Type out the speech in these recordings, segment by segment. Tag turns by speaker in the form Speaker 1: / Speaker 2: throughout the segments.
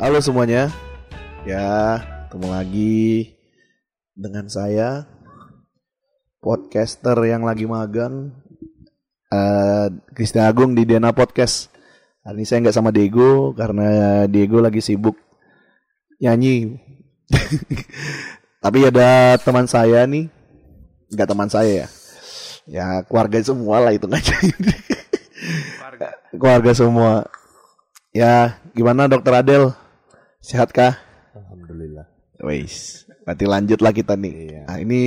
Speaker 1: Halo semuanya. Ya, ketemu lagi dengan saya podcaster yang lagi magang Kristian Agung di Dena Podcast. Hari ini saya nggak sama Diego karena Diego lagi sibuk nyanyi. Tapi ada teman saya nih, nggak teman saya ya. Ya keluarga semua lah itu aja.
Speaker 2: Warga.
Speaker 1: keluarga semua. Ya, gimana Dokter Adel? Sehatkah?
Speaker 3: Alhamdulillah.
Speaker 1: Wais, berarti lanjutlah kita nih.
Speaker 3: Iya.
Speaker 1: Nah, ini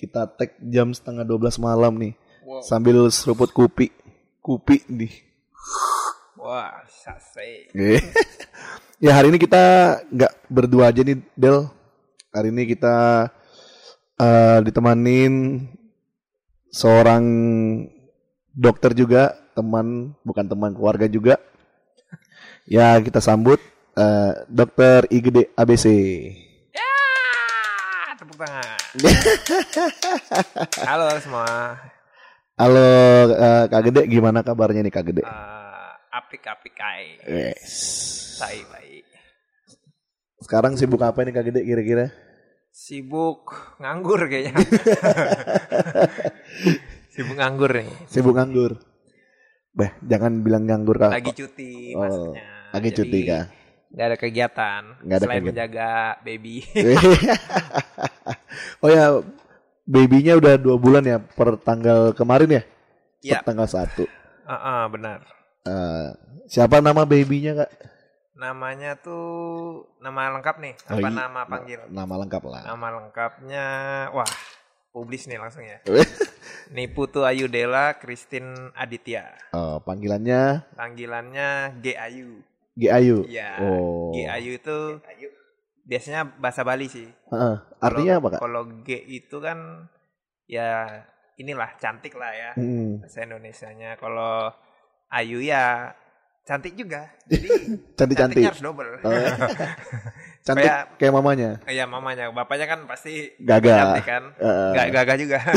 Speaker 1: kita tag jam setengah 12 malam nih.
Speaker 2: Wow.
Speaker 1: Sambil seruput kopi. Kopi nih.
Speaker 2: Wah, sase.
Speaker 1: ya hari ini kita nggak berdua aja nih, Del. Hari ini kita eh, ditemanin seorang dokter juga, teman, bukan teman keluarga juga. Ya, kita sambut eh, Dokter IGD ABC.
Speaker 2: Ya, tepuk tangan. Halo semua.
Speaker 1: Halo eh, Kak Gede, gimana kabarnya nih Kak Gede?
Speaker 2: Eh, apik-apik ai.
Speaker 1: Yes.
Speaker 2: Baik, baik.
Speaker 1: Sekarang sibuk apa nih Kak Gede kira-kira?
Speaker 2: Sibuk nganggur kayaknya. Sibuk nganggur nih.
Speaker 1: Sibuk nganggur. Beh, jangan bilang nganggur Kak.
Speaker 2: Lagi cuti
Speaker 1: Oh,
Speaker 2: maksudnya.
Speaker 1: lagi
Speaker 2: Jadi,
Speaker 1: cuti Kak.
Speaker 2: Nggak ada kegiatan.
Speaker 1: Nggak ada
Speaker 2: selain
Speaker 1: kegiatan.
Speaker 2: menjaga baby.
Speaker 1: oh ya, babynya udah dua bulan ya per tanggal kemarin ya?
Speaker 2: Iya.
Speaker 1: Per tanggal satu.
Speaker 2: Heeh, benar.
Speaker 1: Eh, siapa nama babynya kak?
Speaker 2: Namanya tuh nama lengkap nih.
Speaker 1: Oh,
Speaker 2: Apa
Speaker 1: iya.
Speaker 2: nama panggil?
Speaker 1: Nama lengkap lah.
Speaker 2: Nama lengkapnya, wah, publis nih langsung ya. Niputu Ayu Dela Christine Aditya.
Speaker 1: Oh, panggilannya
Speaker 2: Panggilannya G Ayu.
Speaker 1: G Ayu.
Speaker 2: Iya.
Speaker 1: Oh.
Speaker 2: G Ayu itu biasanya bahasa Bali sih.
Speaker 1: Heeh. artinya apa kak?
Speaker 2: Kalau G itu kan ya inilah cantik lah ya
Speaker 1: Hmm,
Speaker 2: bahasa Indonesianya. Kalau Ayu ya cantik juga. Jadi
Speaker 1: Cantik-cantik.
Speaker 2: cantiknya harus double.
Speaker 1: Oh. Cantik
Speaker 2: Kayak-
Speaker 1: kayak mamanya.
Speaker 2: Iya mamanya, bapaknya kan pasti
Speaker 1: Gagah.
Speaker 2: cantik kan.
Speaker 1: Heeh.
Speaker 2: Gak gagah juga.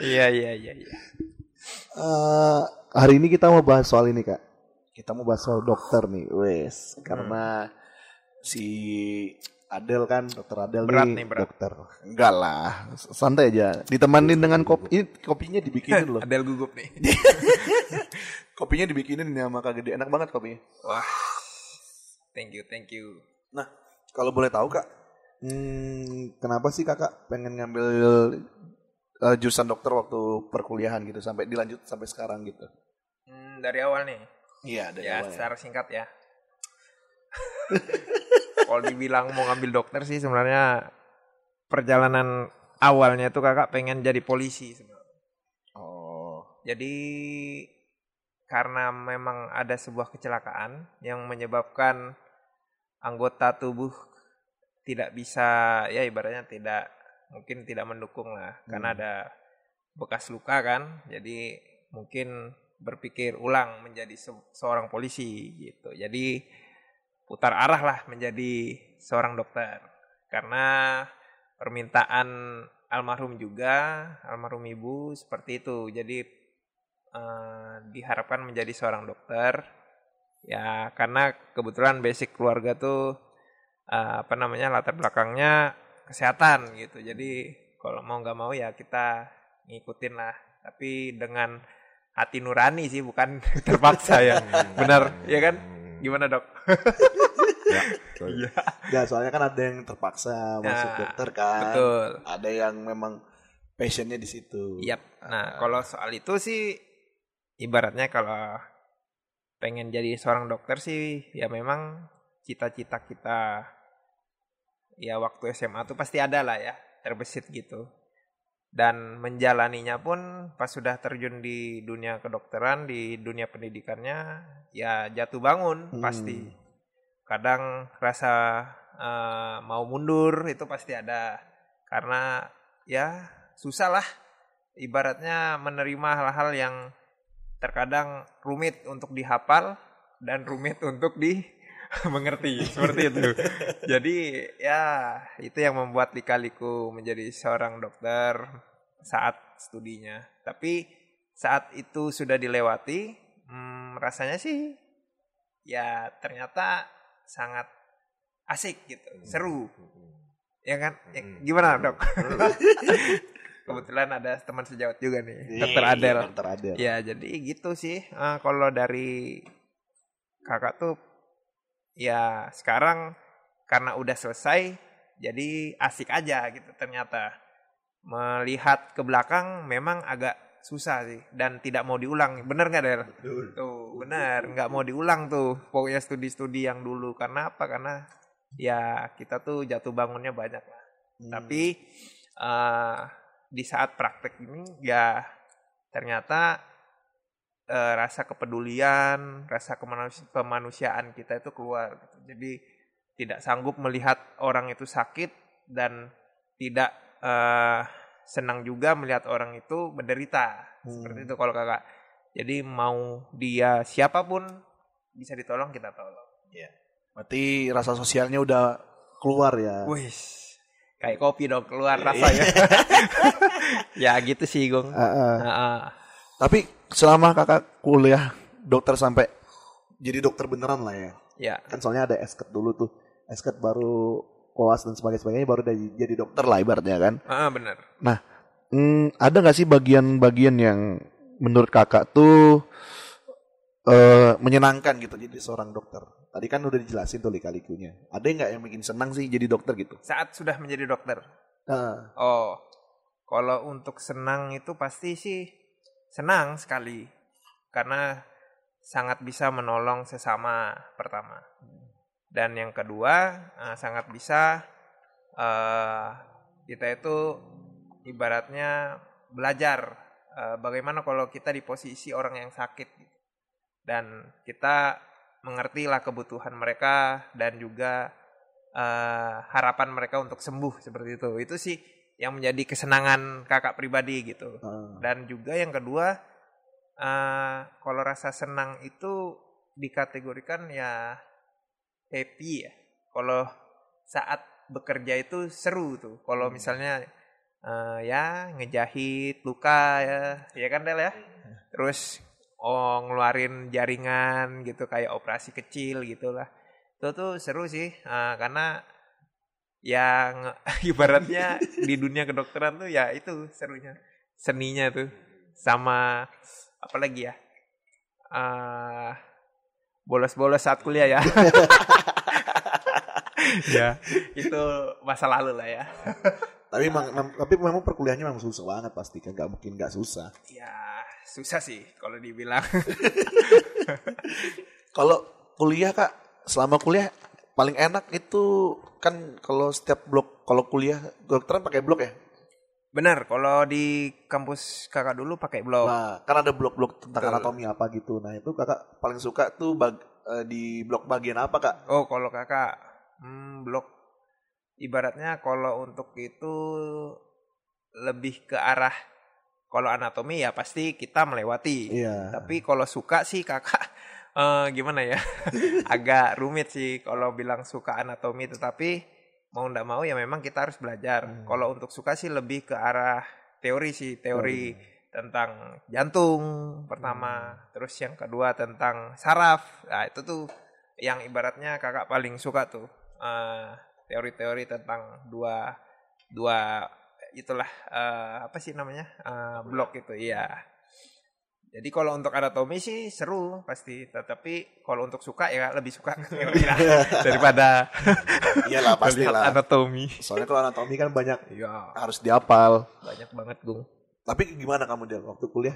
Speaker 2: Iya iya iya iya.
Speaker 1: Hari ini kita mau bahas soal ini kak. Kita mau bahas soal dokter nih, wes. Karena si Adel kan, dokter Adel
Speaker 2: Berat
Speaker 1: nih,
Speaker 2: nih, berat.
Speaker 1: dokter. Enggak lah, santai aja. Ditemanin dengan kopi. Ini kopinya dibikinin loh.
Speaker 2: Adel gugup nih.
Speaker 1: kopinya dibikinin nih sama Kak Gede. Enak banget kopinya.
Speaker 2: Wah. Thank you, thank you.
Speaker 1: Nah, kalau boleh tahu kak, hmm, kenapa sih kakak pengen ngambil eh, jurusan dokter waktu perkuliahan gitu sampai dilanjut sampai sekarang gitu?
Speaker 2: Dari awal nih.
Speaker 1: Iya, dari
Speaker 2: ya,
Speaker 1: awal ya.
Speaker 2: secara singkat ya. Kalau dibilang mau ngambil dokter sih sebenarnya perjalanan awalnya tuh kakak pengen jadi polisi sebenarnya.
Speaker 1: Oh,
Speaker 2: Jadi karena memang ada sebuah kecelakaan yang menyebabkan anggota tubuh tidak bisa ya ibaratnya tidak mungkin tidak mendukung lah karena
Speaker 1: Hmm.
Speaker 2: ada bekas luka kan. Jadi mungkin berpikir ulang menjadi se- seorang polisi gitu. Jadi putar arah lah menjadi seorang dokter karena permintaan almarhum juga almarhum ibu seperti itu. Jadi eh, diharapkan menjadi seorang dokter ya karena kebetulan basic keluarga tuh eh, apa namanya latar belakangnya kesehatan gitu jadi kalau mau nggak mau ya kita ngikutin lah tapi dengan hati nurani sih bukan terpaksa ya. Benar. Ya kan? Gimana dok?
Speaker 3: Ya,
Speaker 2: iya.
Speaker 1: Enggak, soalnya kan ada yang terpaksa masuk
Speaker 2: Ya,
Speaker 1: dokter kan.
Speaker 2: betul.
Speaker 1: Ada yang memang passionnya di situ.
Speaker 2: Yap. Nah, kalau soal itu sih ibaratnya kalau pengen jadi seorang dokter sih ya memang cita-cita kita ya waktu SMA tuh pasti ada lah ya, terbesit gitu. Dan menjalaninya pun pas sudah terjun di dunia kedokteran, di dunia pendidikannya ya jatuh bangun
Speaker 1: Hmm.
Speaker 2: pasti. Kadang rasa eh, mau mundur itu pasti ada karena ya susah lah ibaratnya menerima hal-hal yang terkadang rumit untuk dihafal dan rumit untuk di mengerti seperti itu. Jadi ya itu yang membuat likaliku menjadi seorang dokter saat studinya. Tapi saat itu sudah dilewati, hmm, rasanya sih ya ternyata sangat asik gitu, seru, ya kan? Ya,
Speaker 3: Hmm.
Speaker 2: gimana dok? Kebetulan ada teman sejawat juga nih, dokter
Speaker 1: Iya,
Speaker 2: Adel.
Speaker 1: Dokter Adel.
Speaker 2: Ya jadi gitu sih. Eh, kalau dari kakak tuh ya sekarang karena udah selesai jadi asik aja gitu ternyata. Melihat ke belakang memang agak susah sih dan tidak mau diulang. Bener nggak Del? Tuh bener nggak mau diulang tuh pokoknya studi-studi yang dulu karena apa? Karena ya kita tuh jatuh bangunnya banyak lah.
Speaker 1: Hmm.
Speaker 2: Tapi eh, di saat praktek ini ya ternyata eh, rasa kepedulian, rasa kemanus- kemanusiaan kita itu keluar. gitu. Jadi tidak sanggup melihat orang itu sakit dan tidak eh, senang juga melihat orang itu menderita. Seperti
Speaker 1: Hmm.
Speaker 2: itu kalau kakak. Jadi mau dia siapa pun bisa ditolong kita tolong.
Speaker 1: Berarti rasa sosialnya udah keluar ya.
Speaker 2: Wih, kayak kopi dong keluar rasanya. ya gitu sih Gong.
Speaker 1: Ah, ah.
Speaker 2: Nah, ah.
Speaker 1: Tapi selama kakak kuliah dokter sampai jadi dokter beneran lah ya.
Speaker 2: ya
Speaker 1: Kan soalnya ada esket dulu tuh. Esket baru koas dan sebagainya baru jadi, jadi dokter lah ibaratnya kan.
Speaker 2: Ah, bener.
Speaker 1: Hmm, ada nggak sih bagian-bagian yang menurut kakak tuh eh menyenangkan gitu jadi seorang dokter? Tadi kan udah dijelasin tuh lika-likunya. Ada nggak yang bikin senang sih jadi dokter gitu?
Speaker 2: Saat sudah menjadi dokter.
Speaker 1: Ah,
Speaker 2: Oh, kalau untuk senang itu pasti sih senang sekali. Karena sangat bisa menolong sesama pertama. Dan yang kedua, eh, sangat bisa eh, kita itu ibaratnya belajar eh, bagaimana kalau kita di posisi orang yang sakit. Dan kita mengerti lah kebutuhan mereka dan juga eh, harapan mereka untuk sembuh seperti itu. Itu sih yang menjadi kesenangan kakak pribadi gitu.
Speaker 1: ah.
Speaker 2: Dan juga yang kedua, eh, kalau rasa senang itu dikategorikan ya happy ya. Kalau saat bekerja itu seru tuh. Kalau misalnya eh, ya ngejahit luka ya, ya kan Del ya. Terus oh ngeluarin jaringan gitu kayak operasi kecil gitulah. Itu tuh seru sih eh, karena yang ibaratnya di dunia kedokteran tuh ya itu serunya. Seninya tuh. Sama apa lagi ya? Eh, bolos-bolos saat kuliah ya. Ya. Itu masa lalu lah ya.
Speaker 1: Tapi memang, mem- tapi memang perkuliahannya memang susah banget pasti kan, nggak mungkin nggak susah.
Speaker 2: ya susah sih kalau dibilang.
Speaker 1: Kalau kuliah kak, selama kuliah paling enak itu kan kalau setiap blok, kalau kuliah dokteran pakai blok ya.
Speaker 2: benar kalau di kampus kakak dulu pakai blog
Speaker 1: Nah, kan ada blok-blok tentang
Speaker 2: Betul.
Speaker 1: anatomi apa gitu. Nah itu kakak paling suka tuh bag- eh, di blok bagian apa kak?
Speaker 2: oh kalau kakak hmm, blog ibaratnya kalau untuk itu lebih ke arah kalau anatomi ya pasti kita melewati
Speaker 1: Iya.
Speaker 2: Tapi kalau suka sih kakak eh, gimana ya? Agak rumit sih kalau bilang suka anatomi tetapi mau ndak mau ya memang kita harus belajar.
Speaker 1: Hmm.
Speaker 2: Kalau untuk suka sih lebih ke arah teori sih, teori tentang jantung pertama, terus yang kedua tentang saraf. Nah, itu tuh yang ibaratnya kakak paling suka tuh. Eh, teori-teori tentang dua dua itulah eh, apa sih namanya? Eh, blok itu. Iya. Jadi kalau untuk anatomi sih seru pasti, tetapi kalau untuk suka ya lebih suka daripada
Speaker 1: Iyalah pastilah.
Speaker 2: anatomi.
Speaker 1: Soalnya kalau anatomi kan banyak
Speaker 2: Iya,
Speaker 1: harus dihafal.
Speaker 2: banyak banget gung.
Speaker 1: Tapi gimana kamu Del waktu kuliah?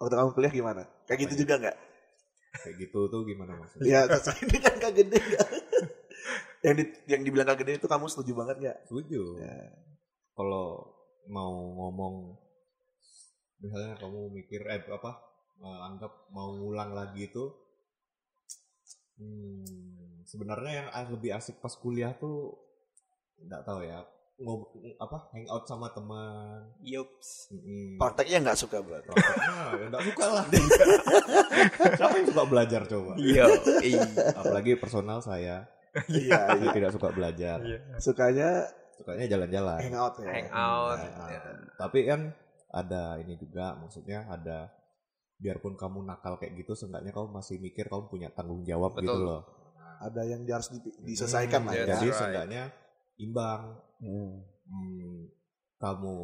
Speaker 1: Waktu kamu kuliah gimana? Kayak gitu juga nggak?
Speaker 3: Kayak gitu tuh gimana maksudnya?
Speaker 1: Iya, ini kan kak gede. yang di, yang dibilang kak gede itu kamu setuju banget nggak?
Speaker 3: Setuju.
Speaker 1: Ya.
Speaker 3: Kalau mau ngomong misalnya kamu mikir eh apa eh, anggap mau ngulang lagi itu hmm, sebenarnya yang lebih asik pas kuliah tuh nggak tahu ya ngob apa hangout sama teman
Speaker 2: Yups.
Speaker 3: Mm-mm.
Speaker 1: Prakteknya nggak suka berarti.
Speaker 3: Prakteknya ya nggak suka lah siapa yang suka belajar coba
Speaker 2: Iya, iya.
Speaker 3: apalagi personal saya
Speaker 1: Iya,
Speaker 3: saya tidak suka belajar
Speaker 1: Sukanya
Speaker 3: sukanya jalan-jalan
Speaker 1: hangout ya.
Speaker 2: Hangout.
Speaker 3: Nah,
Speaker 2: ya.
Speaker 3: tapi kan ada ini juga maksudnya ada biarpun kamu nakal kayak gitu seenggaknya kamu masih mikir kamu punya tanggung jawab gitu
Speaker 2: Betul.
Speaker 3: loh
Speaker 1: Ada yang harus di- diselesaikan lah
Speaker 2: Hmm,
Speaker 1: ya.
Speaker 3: jadi
Speaker 2: right.
Speaker 3: seenggaknya imbang
Speaker 1: Hmm.
Speaker 3: Hmm, kamu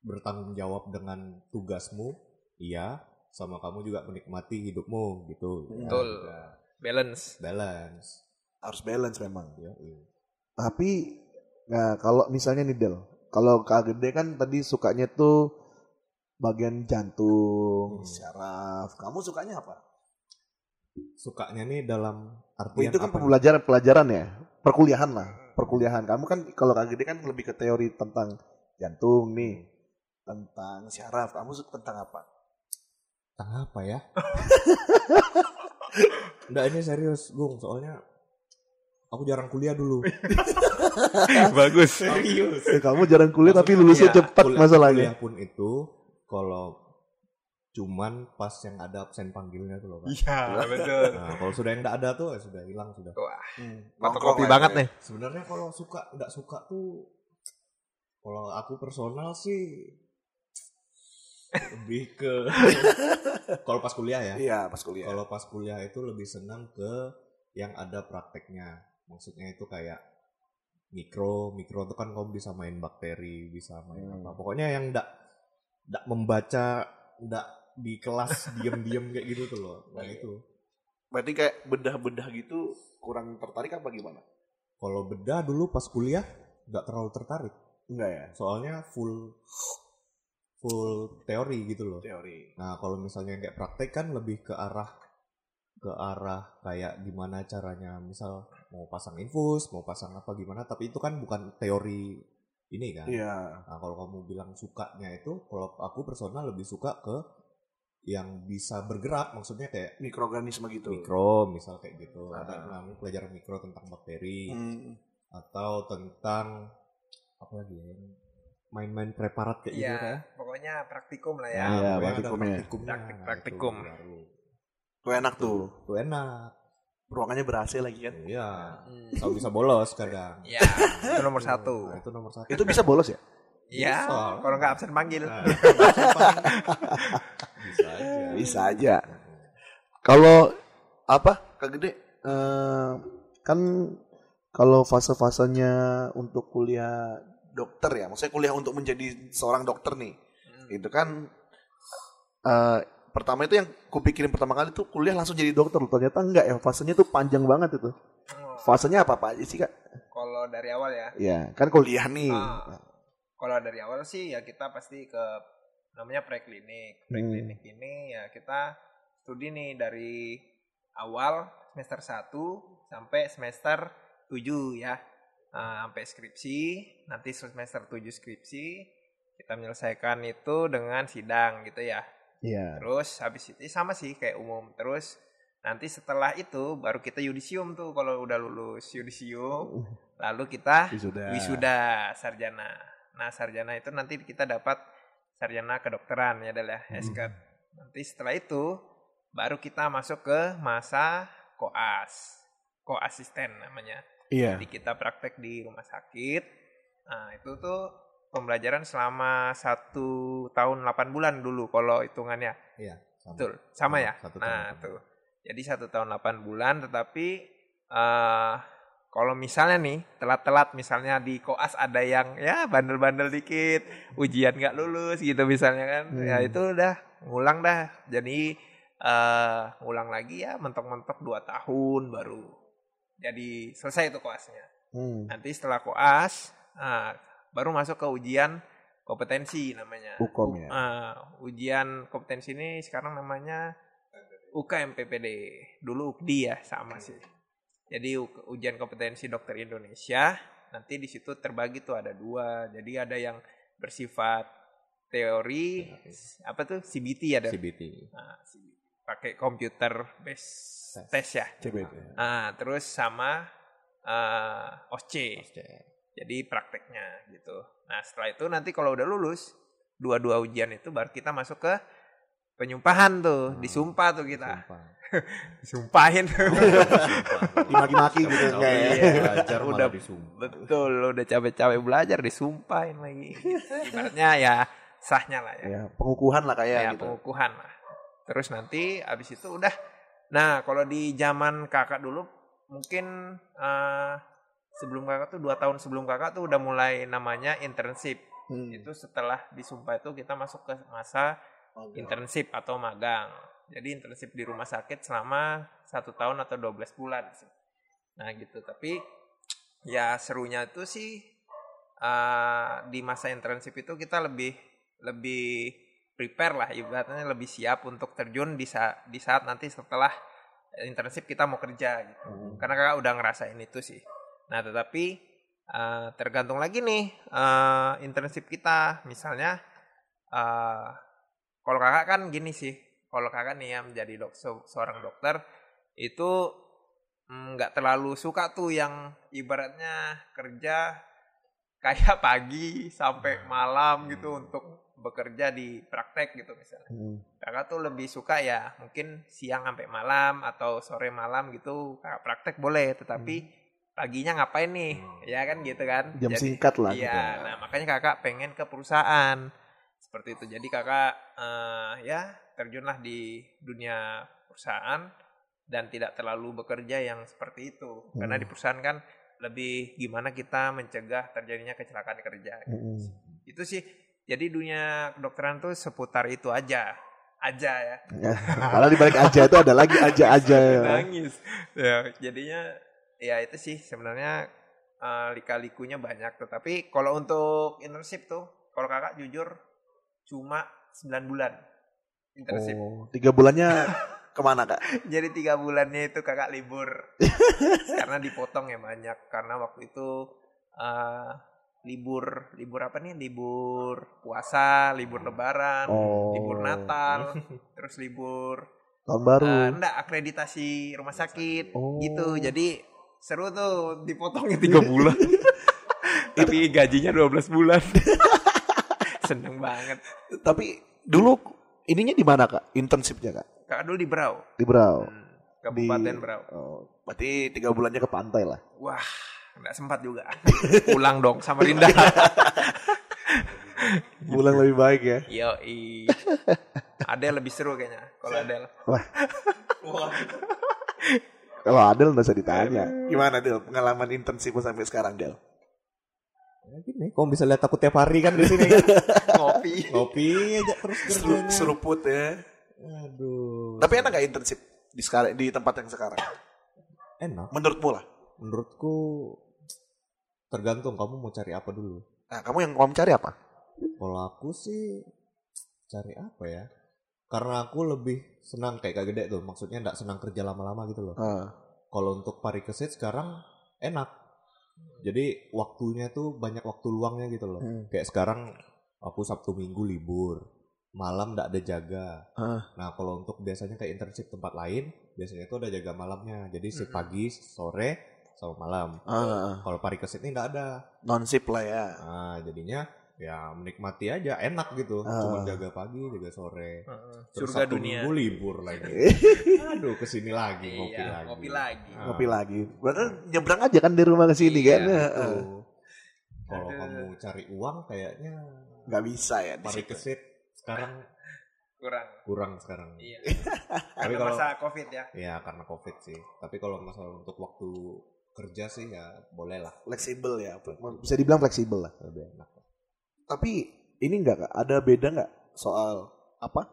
Speaker 3: bertanggung jawab dengan tugasmu iya sama kamu juga menikmati hidupmu gitu Ya,
Speaker 2: Betul.
Speaker 3: udah.
Speaker 2: balance
Speaker 3: balance
Speaker 1: Harus balance memang.
Speaker 3: ya, iya.
Speaker 1: Tapi nah kalau misalnya nih Del, kalau Kak Gede kan tadi sukanya tuh bagian jantung,
Speaker 3: Hmm.
Speaker 1: syaraf. Kamu sukanya apa?
Speaker 3: sukanya nih dalam
Speaker 1: Oh,
Speaker 3: artian
Speaker 1: itu kan
Speaker 3: apa nih?
Speaker 1: pembelajaran pelajaran ya, perkuliahan lah, perkuliahan. Kamu kan kalau Kak Gede kan lebih ke teori tentang jantung nih, tentang syaraf. Kamu suka tentang apa?
Speaker 3: tentang apa ya Enggak ini serius Gung soalnya aku jarang kuliah dulu
Speaker 2: bagus
Speaker 3: serius
Speaker 1: Eh, kamu jarang kuliah tapi
Speaker 3: Maksudnya
Speaker 1: lulusnya
Speaker 2: iya,
Speaker 1: cepat
Speaker 3: kuliah,
Speaker 1: masalahnya.
Speaker 3: kuliah pun itu kalau cuman pas yang ada absen panggilnya tuh loh kan.
Speaker 2: iya betul
Speaker 3: Nah, kalau sudah yang enggak ada tuh ya sudah hilang sudah.
Speaker 2: wah
Speaker 1: Hmm. Nongkrong
Speaker 2: banget
Speaker 1: aja.
Speaker 2: nih
Speaker 3: Sebenarnya kalau suka enggak suka tuh kalau aku personal sih lebih ke kalau pas kuliah ya.
Speaker 1: Iya, pas kuliah.
Speaker 3: Kalau pas kuliah itu lebih senang ke yang ada prakteknya. Maksudnya itu kayak mikro, mikro itu kan kamu bisa main bakteri, bisa main
Speaker 1: Hmm.
Speaker 3: apa. Pokoknya yang ndak ndak membaca, ndak di kelas diem-diem kayak gitu tuh loh. Nah itu.
Speaker 1: Berarti kayak bedah-bedah gitu kurang tertarik apa gimana?
Speaker 3: Kalau beda dulu pas kuliah nggak terlalu tertarik.
Speaker 1: Enggak ya,
Speaker 3: Soalnya full full teori gitu loh.
Speaker 1: teori.
Speaker 3: Nah, kalau misalnya kayak praktek kan lebih ke arah ke arah kayak gimana caranya, misal mau pasang infus, mau pasang apa gimana, tapi itu kan bukan teori ini kan.
Speaker 1: Iya.
Speaker 3: Nah, kalau kamu bilang sukanya itu, kalau aku personal lebih suka ke yang bisa bergerak, maksudnya kayak
Speaker 1: Mikroorganisme gitu.
Speaker 3: mikro, misal kayak gitu.
Speaker 1: Ah.
Speaker 3: Ada kamu pelajaran mikro tentang bakteri
Speaker 1: Hmm.
Speaker 3: atau tentang apa lagi ya? Main-main preparat kayak gitu
Speaker 2: Iya,
Speaker 3: kan.
Speaker 2: pokoknya praktikum lah
Speaker 1: Iya,
Speaker 2: ya.
Speaker 3: pokoknya ada
Speaker 1: praktikumnya.
Speaker 3: praktikumnya.
Speaker 2: Praktik-
Speaker 3: Nah,
Speaker 2: praktikum.
Speaker 3: itu baru.
Speaker 1: Tuh enak tuh.
Speaker 3: Tuh enak.
Speaker 1: Ruangannya ber AC lagi kan.
Speaker 3: Iya.
Speaker 2: Hmm.
Speaker 3: Kalau bisa bolos kadang.
Speaker 2: Ya, itu nomor satu.
Speaker 3: Nah, itu nomor satu.
Speaker 1: Itu bisa bolos ya?
Speaker 2: Iya, kalau nggak absen panggil.
Speaker 3: Nah, bisa aja.
Speaker 1: Bisa aja. Kalau apa? Kak Gede eh, kan kalau fase-fasenya untuk kuliah dokter ya, maksudnya kuliah untuk menjadi seorang dokter nih,
Speaker 2: Hmm.
Speaker 1: itu kan eh, pertama itu yang kupikirin pertama kali tuh kuliah langsung jadi dokter, ternyata enggak ya, fasenya tuh panjang banget itu.
Speaker 2: Oh,
Speaker 1: Fasenya apa apa aja sih kak?
Speaker 2: Kalau dari awal ya,
Speaker 1: Ya kan kuliah nih.
Speaker 2: Ah. kalau dari awal sih ya kita pasti ke namanya preklinik.
Speaker 1: Hmm.
Speaker 2: Preklinik ini ya kita studi nih dari awal semester 1 sampai semester 7 ya. Nah, sampai skripsi, nanti semester 7 skripsi kita menyelesaikan itu dengan sidang gitu ya.
Speaker 1: Iya.
Speaker 2: Terus habis itu sama sih kayak umum. Terus nanti setelah itu baru kita yudisium tuh kalau udah lulus yudisium, lalu kita
Speaker 1: Wisuda.
Speaker 2: wisuda sarjana. Nah, sarjana itu nanti kita dapat sarjana kedokteran ya adalah
Speaker 1: Hmm.
Speaker 2: SKET. Nanti setelah itu baru kita masuk ke masa koas. Koasisten namanya.
Speaker 1: Iya.
Speaker 2: Jadi kita praktek di rumah sakit. Nah, itu tuh pembelajaran selama satu tahun 8 bulan dulu kalau hitungannya.
Speaker 3: Iya, sama.
Speaker 2: Betul, sama ya.
Speaker 3: Satu tahun
Speaker 2: nah,
Speaker 3: 8
Speaker 2: tuh. Jadi satu tahun 8 bulan, tetapi eh kalau misalnya nih telat-telat, misalnya di koas ada yang ya bandel-bandel dikit, ujian nggak lulus gitu misalnya kan, ya
Speaker 1: Hmm.
Speaker 2: itu udah ngulang dah. Jadi eh ngulang lagi ya, mentok-mentok 2 tahun baru jadi selesai itu koasnya.
Speaker 1: Hmm.
Speaker 2: Nanti setelah koas, nah, baru masuk ke ujian kompetensi namanya.
Speaker 1: Hukum ya.
Speaker 2: Ah, ujian kompetensi ini sekarang namanya UKMPPD. Dulu UKDI ya, sama sih. Jadi ujian kompetensi dokter Indonesia, nanti di situ terbagi tuh ada dua. Jadi ada yang bersifat teori, apa tuh CBT ya, Dan?
Speaker 3: CBT.
Speaker 2: Nah, CBT. pakai komputer based test ya.
Speaker 1: CBT.
Speaker 2: Nah, terus sama eh, OSC.
Speaker 3: Oke.
Speaker 2: Jadi prakteknya gitu. Nah setelah itu nanti kalau udah lulus dua-dua ujian itu baru kita masuk ke penyumpahan tuh,
Speaker 3: Hmm.
Speaker 2: disumpah tuh kita,
Speaker 3: Sumpah.
Speaker 2: disumpahin.
Speaker 1: Dimaki-maki gitu
Speaker 3: Capek
Speaker 1: enggak ya?
Speaker 3: Belajar
Speaker 2: Udah
Speaker 3: malah disumpah.
Speaker 2: Betul, udah capek-capek belajar disumpahin lagi. Ibaratnya ya sahnya lah ya,
Speaker 1: Ya, pengukuhan lah kayak
Speaker 2: ya
Speaker 1: gitu.
Speaker 2: pengukuhan lah. terus nanti abis itu udah nah kalau di zaman kakak dulu mungkin eh, sebelum kakak tuh dua tahun sebelum kakak tuh udah mulai namanya internship
Speaker 1: Hmm.
Speaker 2: itu setelah disumpah itu kita masuk ke masa internship atau magang. Jadi internship di rumah sakit selama satu tahun atau 12 bulan. Nah gitu. Tapi ya serunya itu sih eh, di masa internship itu kita lebih lebih prepare lah ibaratnya lebih siap untuk terjun di saat di saat nanti setelah internship kita mau kerja gitu.
Speaker 1: Hmm.
Speaker 2: Karena kakak udah ngerasain itu sih. Nah tetapi eh, tergantung lagi nih eh, internship kita. Misalnya eh, kalau kakak kan gini sih. Kalau kakak nih ya menjadi dok se- seorang dokter itu mm, nggak terlalu suka tuh yang ibaratnya kerja kayak pagi sampai malam gitu untuk bekerja di praktek gitu misalnya
Speaker 1: Hmm.
Speaker 2: kakak tuh lebih suka ya mungkin siang sampai malam atau sore malam gitu kakak praktek boleh tetapi paginya ngapain nih? Ya kan gitu kan?
Speaker 1: Jam
Speaker 2: Jadi-
Speaker 1: singkat lah.
Speaker 2: iya.
Speaker 1: Gitu.
Speaker 2: nah makanya kakak pengen ke perusahaan. Seperti itu. Jadi kakak eh, ya terjunlah di dunia perusahaan dan tidak terlalu bekerja yang seperti itu. Karena
Speaker 1: Hmm.
Speaker 2: di perusahaan kan lebih gimana kita mencegah terjadinya kecelakaan kerja.
Speaker 1: Hmm.
Speaker 2: itu sih. Jadi dunia kedokteran tuh seputar itu aja. Aja ya.
Speaker 1: Ya, Padahal di balik aja itu ada lagi aja-aja.
Speaker 2: nangis. Ya jadinya ya itu sih sebenarnya eh, lika-likunya banyak tetapi kalau untuk internship tuh kalau kakak jujur cuma 9 bulan internship
Speaker 1: Oh, tiga bulannya ke mana kak?
Speaker 2: jadi tiga bulannya itu kakak libur karena dipotong ya banyak karena waktu itu eh, libur libur apa nih libur puasa libur lebaran
Speaker 1: Oh.
Speaker 2: libur Natal terus libur
Speaker 1: Tahun baru.
Speaker 2: Eh, enggak akreditasi rumah sakit
Speaker 1: Oh.
Speaker 2: gitu jadi seru tuh dipotongnya tiga bulan tapi gajinya 12 bulan seneng banget
Speaker 1: Tapi dulu ininya di mana kak? Internshipnya kak?
Speaker 2: kakak dulu di Brau
Speaker 1: Di Brau.
Speaker 2: Hmm, Kabupaten
Speaker 1: Di-
Speaker 2: Brau
Speaker 1: Oh, berarti tiga bulannya ke pantai lah.
Speaker 2: wah nggak sempat juga pulang dong sama Rinda
Speaker 1: Pulang lebih baik ya.
Speaker 2: yo Adel lebih seru kayaknya kalau Adel
Speaker 1: Wah. Kalau Adel nggak usah ditanya. Gimana Del pengalaman internship sampai sekarang Del?
Speaker 3: Ya gini, kok bisa lihat aku tiap hari kan di sini kan.
Speaker 2: ngopi
Speaker 3: Ngopi aja terus kerjanya.
Speaker 1: Seruput ya.
Speaker 3: Aduh.
Speaker 1: Tapi enak gak internship di sekarang di tempat yang sekarang?
Speaker 3: Enak.
Speaker 1: Menurutmu lah.
Speaker 3: Menurutku tergantung kamu mau cari apa dulu.
Speaker 1: Nah, kamu yang kamu cari apa?
Speaker 3: Kalau aku sih cari apa ya? Karena aku lebih senang kayak Kak Gede tuh. Maksudnya nggak senang kerja lama-lama gitu loh.
Speaker 1: Ah.
Speaker 3: Kalau untuk parikesit sekarang enak. Jadi waktunya tuh banyak waktu luangnya gitu loh.
Speaker 1: Hmm.
Speaker 3: Kayak sekarang aku Sabtu Minggu libur. Malam nggak ada jaga.
Speaker 1: Ah.
Speaker 3: Nah kalau untuk biasanya kayak internship tempat lain, biasanya tuh ada jaga malamnya. Jadi si
Speaker 2: Mm-mm.
Speaker 3: pagi, sore, sama malam.
Speaker 1: Ah.
Speaker 3: Kalau parikesit ini nggak ada.
Speaker 1: Non sip lah ya.
Speaker 3: Nah jadinya ya menikmati aja, enak gitu.
Speaker 1: Ah.
Speaker 3: Cuma jaga pagi, jaga sore.
Speaker 2: Heeh,
Speaker 3: Terus
Speaker 2: surga
Speaker 3: Sabtu
Speaker 2: dunia
Speaker 3: Minggu libur lagi. Aduh ke sini lagi ngopi
Speaker 2: iya
Speaker 3: lagi.
Speaker 2: ngopi lagi
Speaker 3: Ah.
Speaker 1: Ngopi lagi. Berarti nyebrang aja kan dari rumah ke sini
Speaker 2: Iya,
Speaker 1: kan? Heeh.
Speaker 3: Kalau kamu cari uang kayaknya
Speaker 1: Nggak bisa ya di situ.
Speaker 3: parikesit sekarang
Speaker 2: kurang
Speaker 3: kurang sekarang.
Speaker 2: iya
Speaker 3: Tapi
Speaker 2: karena
Speaker 3: kalau
Speaker 2: masa covid ya
Speaker 3: ya karena covid sih. Tapi kalau masalah untuk waktu kerja sih ya boleh lah
Speaker 1: Fleksibel ya. Bisa dibilang fleksibel lah.
Speaker 3: lebih enak.
Speaker 1: Tapi ini enggak kak? Ada beda nggak soal apa?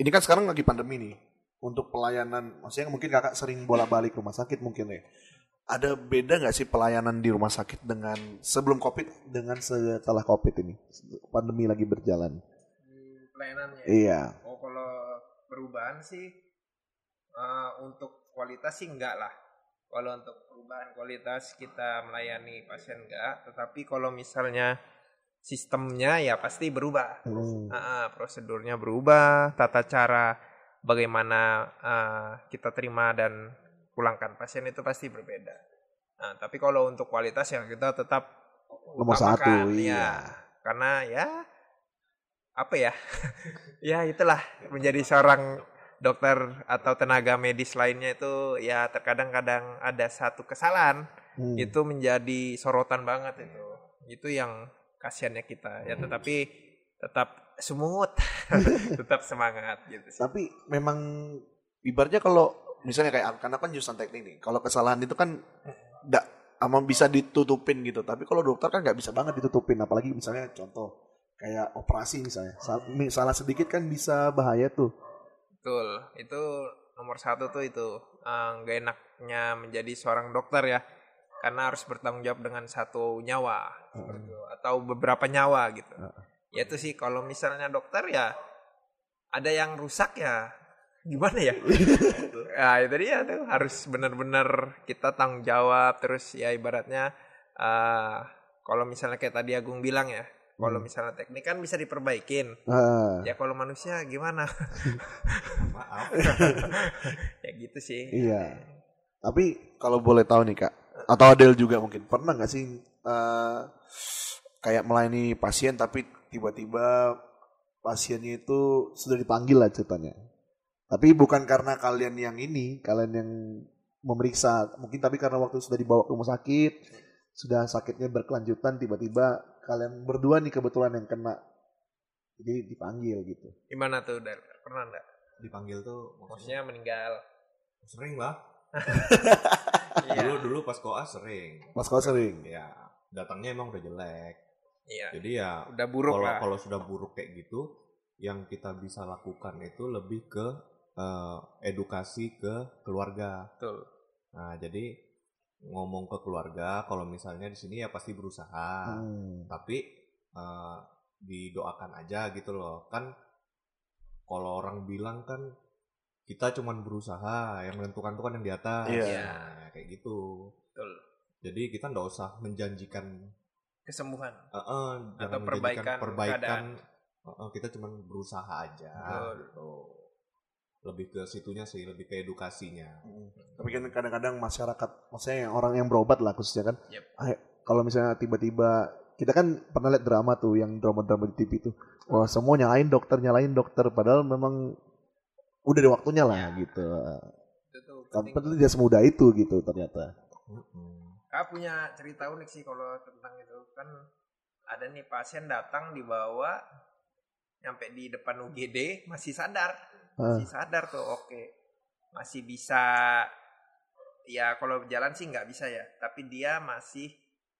Speaker 1: Ini kan sekarang lagi pandemi nih. Untuk pelayanan, maksudnya mungkin kakak sering bolak-balik rumah sakit mungkin ya. Ada beda nggak sih pelayanan di rumah sakit dengan sebelum covid dengan setelah covid ini? Pandemi lagi berjalan.
Speaker 2: Hmm, pelayanannya
Speaker 1: Iya.
Speaker 2: oh kalau perubahan sih eh, untuk kualitas sih enggak lah kalau untuk perubahan kualitas kita melayani pasien enggak tetapi kalau misalnya sistemnya ya pasti berubah
Speaker 1: Hmm.
Speaker 2: Ah, prosedurnya berubah, tata cara bagaimana ah, kita terima dan pulangkan pasien itu pasti berbeda. Nah, tapi kalau untuk kualitas ya kita tetap
Speaker 1: Nomor satu,
Speaker 2: utamakan,
Speaker 1: iya.
Speaker 2: ya. Karena ya apa ya? ya itulah menjadi seorang dokter atau tenaga medis lainnya itu ya terkadang-kadang ada satu kesalahan
Speaker 1: Hmm.
Speaker 2: itu menjadi sorotan banget itu itu yang kasihannya kita ya. Tetapi tetap smooth tetap semangat gitu sih.
Speaker 1: Tapi memang ibaratnya kalau misalnya kayak karena kan jurusan teknik nih, kalau kesalahan itu kan enggak ama bisa ditutupin gitu. Tapi kalau dokter kan nggak bisa banget ditutupin, apalagi misalnya contoh kayak operasi misalnya, Sal- salah sedikit kan bisa bahaya tuh.
Speaker 2: Betul, itu nomor satu tuh itu eh, nggak enaknya menjadi seorang dokter ya, karena harus bertanggung jawab dengan satu nyawa itu, atau beberapa nyawa gitu. Ya itu sih kalau misalnya dokter ya ada yang rusak ya gimana ya? ya itu dia tuh harus benar-benar kita tanggung jawab terus ya ibaratnya eh kalau misalnya kayak tadi Agung bilang ya, kalau misalnya teknik kan bisa diperbaikin.
Speaker 1: Ah,
Speaker 2: Ya kalau manusia gimana?
Speaker 3: Maaf.
Speaker 2: ya gitu sih.
Speaker 1: iya. Tapi kalau boleh tahu nih kak, atau Adel juga mungkin pernah nggak sih eh, kayak melayani pasien tapi tiba-tiba pasiennya itu sudah dipanggil lah ceritanya. Tapi bukan karena kalian yang ini, kalian yang memeriksa, mungkin tapi karena waktu sudah dibawa ke rumah sakit, sudah sakitnya berkelanjutan, tiba-tiba kalian berdua nih kebetulan yang kena, jadi dipanggil gitu.
Speaker 2: Gimana tuh, Dar? Pernah enggak?
Speaker 3: Dipanggil tuh maksudnya
Speaker 2: Maksudnya meninggal.
Speaker 3: sering lah.
Speaker 2: Iya.
Speaker 3: Dulu dulu pas koas sering.
Speaker 1: Mas kau sering?
Speaker 3: Ya, datangnya emang udah jelek.
Speaker 2: Iya.
Speaker 3: Jadi ya
Speaker 2: Udah buruk
Speaker 3: kalau
Speaker 2: lah.
Speaker 3: kalau sudah buruk kayak gitu, yang kita bisa lakukan itu lebih ke eh, edukasi ke keluarga.
Speaker 2: Betul.
Speaker 3: Nah, jadi ngomong ke keluarga kalau misalnya di sini ya pasti berusaha.
Speaker 1: Hmm.
Speaker 3: Tapi eh, didoakan aja gitu loh. Kan kalau orang bilang kan kita cuman berusaha, yang menentukan tuh kan yang di atas.
Speaker 1: Iya.
Speaker 3: Nah, kayak gitu.
Speaker 2: Betul.
Speaker 3: Jadi kita nggak usah menjanjikan
Speaker 2: Kesembuhan.
Speaker 3: eh, eh,
Speaker 2: Atau perbaikan
Speaker 3: perbaikan.
Speaker 2: keadaan.
Speaker 3: Eh, eh, kita cuman berusaha aja.
Speaker 2: Betul.
Speaker 3: gitu. Lebih ke situnya sih, lebih ke edukasinya.
Speaker 1: Tapi kan kadang-kadang masyarakat, maksudnya yang orang yang berobat lah khususnya kan,
Speaker 2: Yep.
Speaker 1: ah, kalau misalnya tiba-tiba kita kan pernah lihat drama tuh yang drama-drama di TV itu, wah semua nyalain dokter nyalain dokter, padahal memang udah ada waktunya lah gitu.
Speaker 2: Penting.
Speaker 1: itu tidak semudah itu gitu ternyata.
Speaker 2: Kak punya cerita unik sih kalau tentang itu. Kan ada nih pasien datang dibawa nyampe di depan UGD masih sadar.
Speaker 1: Ah.
Speaker 2: Masih sadar tuh oke. Masih bisa ya kalau jalan sih nggak bisa ya, tapi dia masih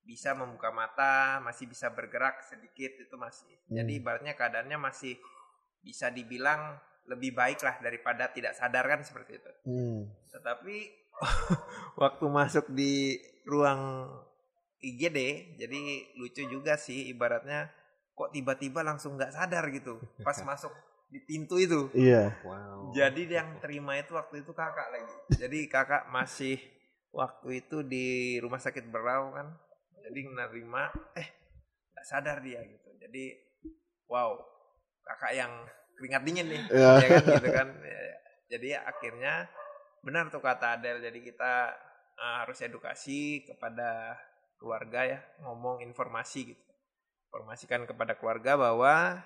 Speaker 2: bisa membuka mata, masih bisa bergerak sedikit itu masih. Jadi
Speaker 1: Hmm.
Speaker 2: ibaratnya keadaannya masih bisa dibilang lebih baik lah daripada tidak sadar kan seperti itu.
Speaker 1: Hmm.
Speaker 2: Tetapi waktu masuk di ruang IGD, jadi lucu juga sih ibaratnya kok tiba-tiba langsung nggak sadar gitu pas masuk di pintu itu.
Speaker 1: Iya.
Speaker 3: Wow.
Speaker 2: Jadi yang terima itu waktu itu kakak lagi. Jadi kakak masih waktu itu di rumah sakit Berau kan. Jadi menerima eh nggak sadar dia gitu. Jadi wow kakak yang keringat dingin nih,
Speaker 1: Iya.
Speaker 2: ya kan gitu kan. Ya, Jadi akhirnya benar tuh kata Adel. Jadi kita uh, harus edukasi kepada keluarga ya, ngomong informasi gitu. Informasikan kepada keluarga bahwa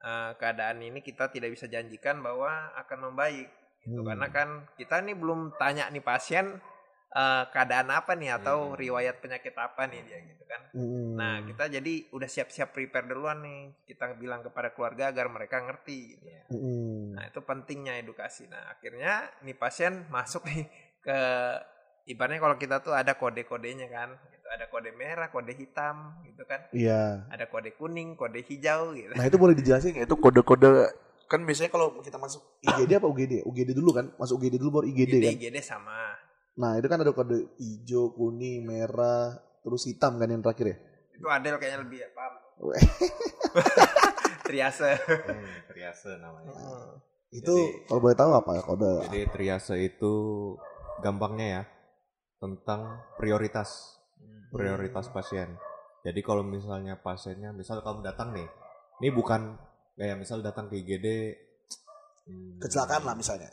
Speaker 2: uh, keadaan ini kita tidak bisa janjikan bahwa akan membaik gitu
Speaker 1: Hmm.
Speaker 2: karena kan kita nih belum tanya nih pasien uh, keadaan apa nih atau
Speaker 3: Hmm.
Speaker 2: riwayat penyakit apa nih dia gitu kan.
Speaker 1: Hmm.
Speaker 2: Nah, kita jadi udah siap-siap prepare duluan nih. Kita bilang kepada keluarga agar mereka ngerti gitu ya.
Speaker 1: Hmm.
Speaker 2: Nah, itu pentingnya edukasi. Nah, akhirnya nih pasien masuk nih ke ibaratnya kalau kita tuh ada kode-kodenya kan. Gitu. Ada kode merah, kode hitam gitu kan.
Speaker 1: Iya.
Speaker 2: Ada kode kuning, kode hijau gitu.
Speaker 1: Nah itu boleh dijelasin nggak? Itu kode-kode kan biasanya kalau kita masuk IGD apa UGD? UGD dulu kan? Masuk UGD dulu baru IGD
Speaker 2: Jadi
Speaker 1: kan?
Speaker 2: IGD sama.
Speaker 1: Nah itu kan ada kode hijau, kuning, merah, terus hitam kan yang terakhir ya?
Speaker 2: Itu Adel kayaknya lebih ya, paham. Triase.
Speaker 3: Hmm, triase namanya.
Speaker 2: Hmm.
Speaker 1: Itu
Speaker 3: Jadi-
Speaker 1: kalau boleh tahu apa kode?
Speaker 3: Jadi triase itu gampangnya ya tentang prioritas prioritas pasien. Jadi kalau misalnya pasiennya, misal kamu datang nih, ini bukan kayak misal datang ke IGD hmm,
Speaker 1: Kecelakaan lah misalnya.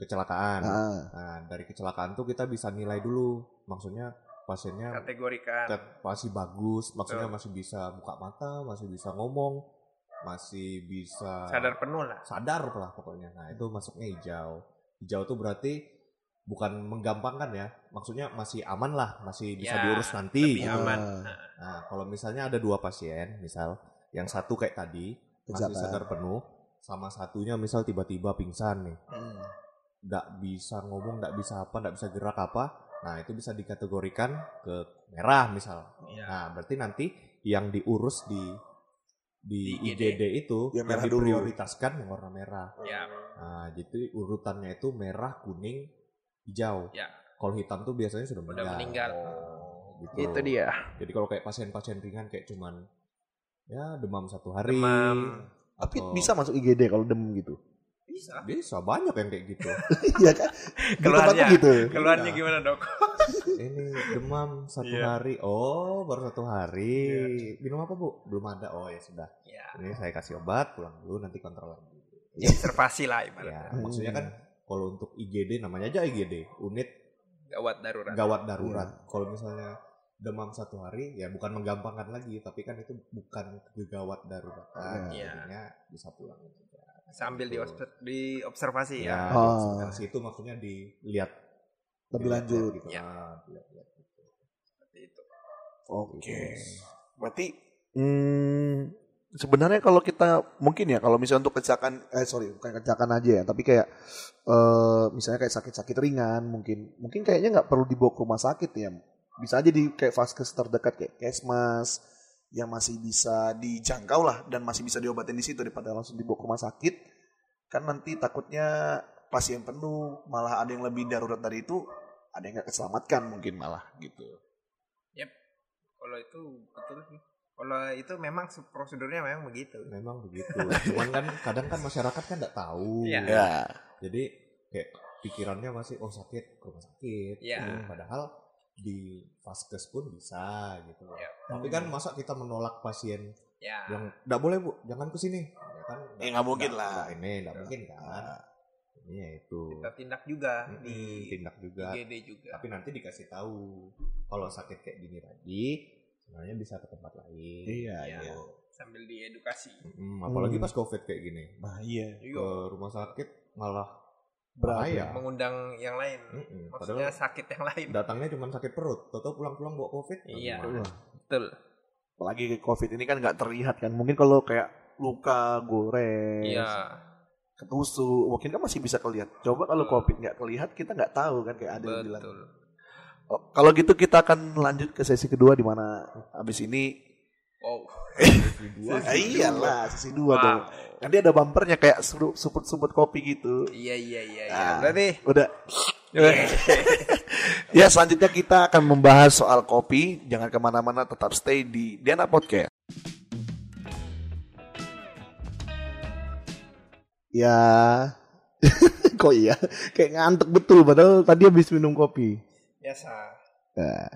Speaker 3: Kecelakaan.
Speaker 1: Nah,
Speaker 3: Nah, dari kecelakaan tuh kita bisa nilai dulu. Maksudnya pasiennya
Speaker 2: Kategorikan.
Speaker 3: masih bagus, maksudnya masih bisa buka mata, masih bisa ngomong, masih bisa
Speaker 2: Sadar penuh lah.
Speaker 3: sadar lah pokoknya. Nah, itu masuknya hijau. Hijau tuh berarti bukan menggampangkan ya. Maksudnya masih aman lah, masih bisa
Speaker 2: Ya,
Speaker 3: diurus nanti.
Speaker 2: Lebih aman.
Speaker 1: Ah.
Speaker 2: Nah,
Speaker 3: kalau misalnya ada dua pasien, misal yang satu kayak tadi masih sadar penuh, sama satunya misal tiba-tiba pingsan nih
Speaker 1: Hmm.
Speaker 3: Nggak bisa ngomong nggak bisa apa nggak bisa gerak apa nah itu bisa dikategorikan ke merah misal
Speaker 2: Iya.
Speaker 3: nah berarti nanti yang diurus di di,
Speaker 2: Di IGD.
Speaker 3: IGD itu
Speaker 1: Yang
Speaker 3: yang,
Speaker 1: merah dulu.
Speaker 3: diprioritaskan yang warna merah
Speaker 2: Ya,
Speaker 3: nah jadi urutannya itu merah kuning hijau
Speaker 2: ya.
Speaker 3: kalau hitam tuh biasanya sudah
Speaker 2: Udah
Speaker 3: meninggal,
Speaker 2: meninggal.
Speaker 3: Oh, gitu.
Speaker 2: Itu dia.
Speaker 3: jadi kalau kayak pasien-pasien ringan kayak cuman ya demam satu hari
Speaker 2: Demam.
Speaker 1: Tapi
Speaker 3: atau-
Speaker 1: bisa masuk IGD kalau dem gitu.
Speaker 2: Bisa.
Speaker 3: bisa banyak yang kayak gitu
Speaker 1: Iya kan? Tempatku gitu.
Speaker 2: Keluhannya
Speaker 3: Iya.
Speaker 2: gimana dok?
Speaker 3: ini demam satu
Speaker 2: Iya.
Speaker 3: hari oh baru satu hari minum apa bu belum ada oh ya sudah
Speaker 2: Ya,
Speaker 3: ini saya kasih obat pulang dulu nanti kontrol lagi
Speaker 2: observasi lah
Speaker 3: ya
Speaker 2: ibaratnya.
Speaker 3: maksudnya kan kalau untuk IGD namanya aja IGD unit
Speaker 2: Gawat darurat.
Speaker 3: gawat darurat kalau misalnya demam satu hari ya bukan menggampangkan lagi tapi kan itu bukan kegawat daruratan
Speaker 2: Iya.
Speaker 3: jadinya bisa pulang
Speaker 2: Sambil
Speaker 3: Gitu.
Speaker 2: diobser- diobservasi
Speaker 3: ya,
Speaker 2: ya.
Speaker 1: Oh.
Speaker 3: observasi itu maksudnya dilihat
Speaker 1: Lebih
Speaker 3: dilihat,
Speaker 1: lanjut.
Speaker 3: gitu
Speaker 2: Ya.
Speaker 3: Ah, dilihat-lihat gitu.
Speaker 2: Seperti itu.
Speaker 1: Oke. Berarti hmm, sebenarnya kalau kita mungkin ya kalau misalnya untuk kecelakaan eh sorry bukan kecelakaan aja ya tapi kayak eh misalnya kayak sakit-sakit ringan mungkin mungkin kayaknya nggak perlu dibawa ke rumah sakit ya bisa aja di kayak vaskes terdekat kayak kesmas yang masih bisa dijangkau lah dan masih bisa diobatin di situ daripada langsung dibawa ke rumah sakit kan nanti takutnya pasien penuh malah ada yang lebih darurat dari itu ada yang nggak keselamatkan mungkin malah gitu
Speaker 2: Kalau itu betul sih. Kalau itu memang se- prosedurnya memang begitu.
Speaker 3: Memang begitu. Cuman kan kadang kan masyarakat kan nggak tahu.
Speaker 2: Iya.
Speaker 1: ya
Speaker 3: Jadi kayak pikirannya masih oh sakit ke rumah sakit.
Speaker 2: Iya.
Speaker 3: Hmm, Padahal di vaskes pun bisa gitu.
Speaker 2: Iya.
Speaker 3: Tapi kan masa kita menolak pasien
Speaker 2: Ya.
Speaker 3: yang nggak boleh bu, jangan ke sini. Ya kan?
Speaker 1: Eh, nggak mungkin lah.
Speaker 3: nggak Ini nggak mungkin kan. Ini ya itu.
Speaker 2: Kita tindak juga
Speaker 3: Mm-mm,
Speaker 2: di
Speaker 3: tindak juga.
Speaker 2: IGD juga.
Speaker 3: Tapi nanti dikasih tahu kalau sakit kayak gini lagi sebenarnya bisa ke tempat lain.
Speaker 1: Iya,
Speaker 2: Iya.
Speaker 1: iya.
Speaker 2: Sambil diedukasi.
Speaker 3: Mm, apalagi
Speaker 1: Hmm.
Speaker 3: pas covid kayak gini.
Speaker 1: Nah, iya.
Speaker 3: ke rumah sakit malah bahaya.
Speaker 2: Mengundang yang lain.
Speaker 3: Mm-mm.
Speaker 2: Maksudnya
Speaker 3: Padahal
Speaker 2: sakit yang lain.
Speaker 3: datangnya cuma sakit perut, toto pulang-pulang bawa covid.
Speaker 2: Iya. Betul.
Speaker 1: apalagi COVID ini kan nggak terlihat kan. Mungkin kalau kayak luka, gores,
Speaker 2: Iya.
Speaker 1: ketusuk, mungkin kan masih bisa kelihat. Coba kalau
Speaker 2: Betul.
Speaker 1: COVID nggak kelihatan, kita nggak tahu kan kayak ada yang bilang.
Speaker 2: Betul.
Speaker 1: Oh, kalau gitu kita akan lanjut ke sesi kedua di mana abis ini
Speaker 2: Wow.
Speaker 1: Ah, iyalah sesi dua
Speaker 2: Wow.
Speaker 1: dong. Nanti ada bumpernya kayak suput-suput kopi gitu.
Speaker 2: Iya iya iya. iya.
Speaker 1: Ah.
Speaker 2: Berarti
Speaker 1: Udah. ya selanjutnya kita akan membahas soal kopi. Jangan ke mana-mana, tetap stay di Diana Podcast. Ya, kok iya? Kayak ngantuk betul, padahal tadi habis minum kopi.
Speaker 2: biasa
Speaker 1: Nah,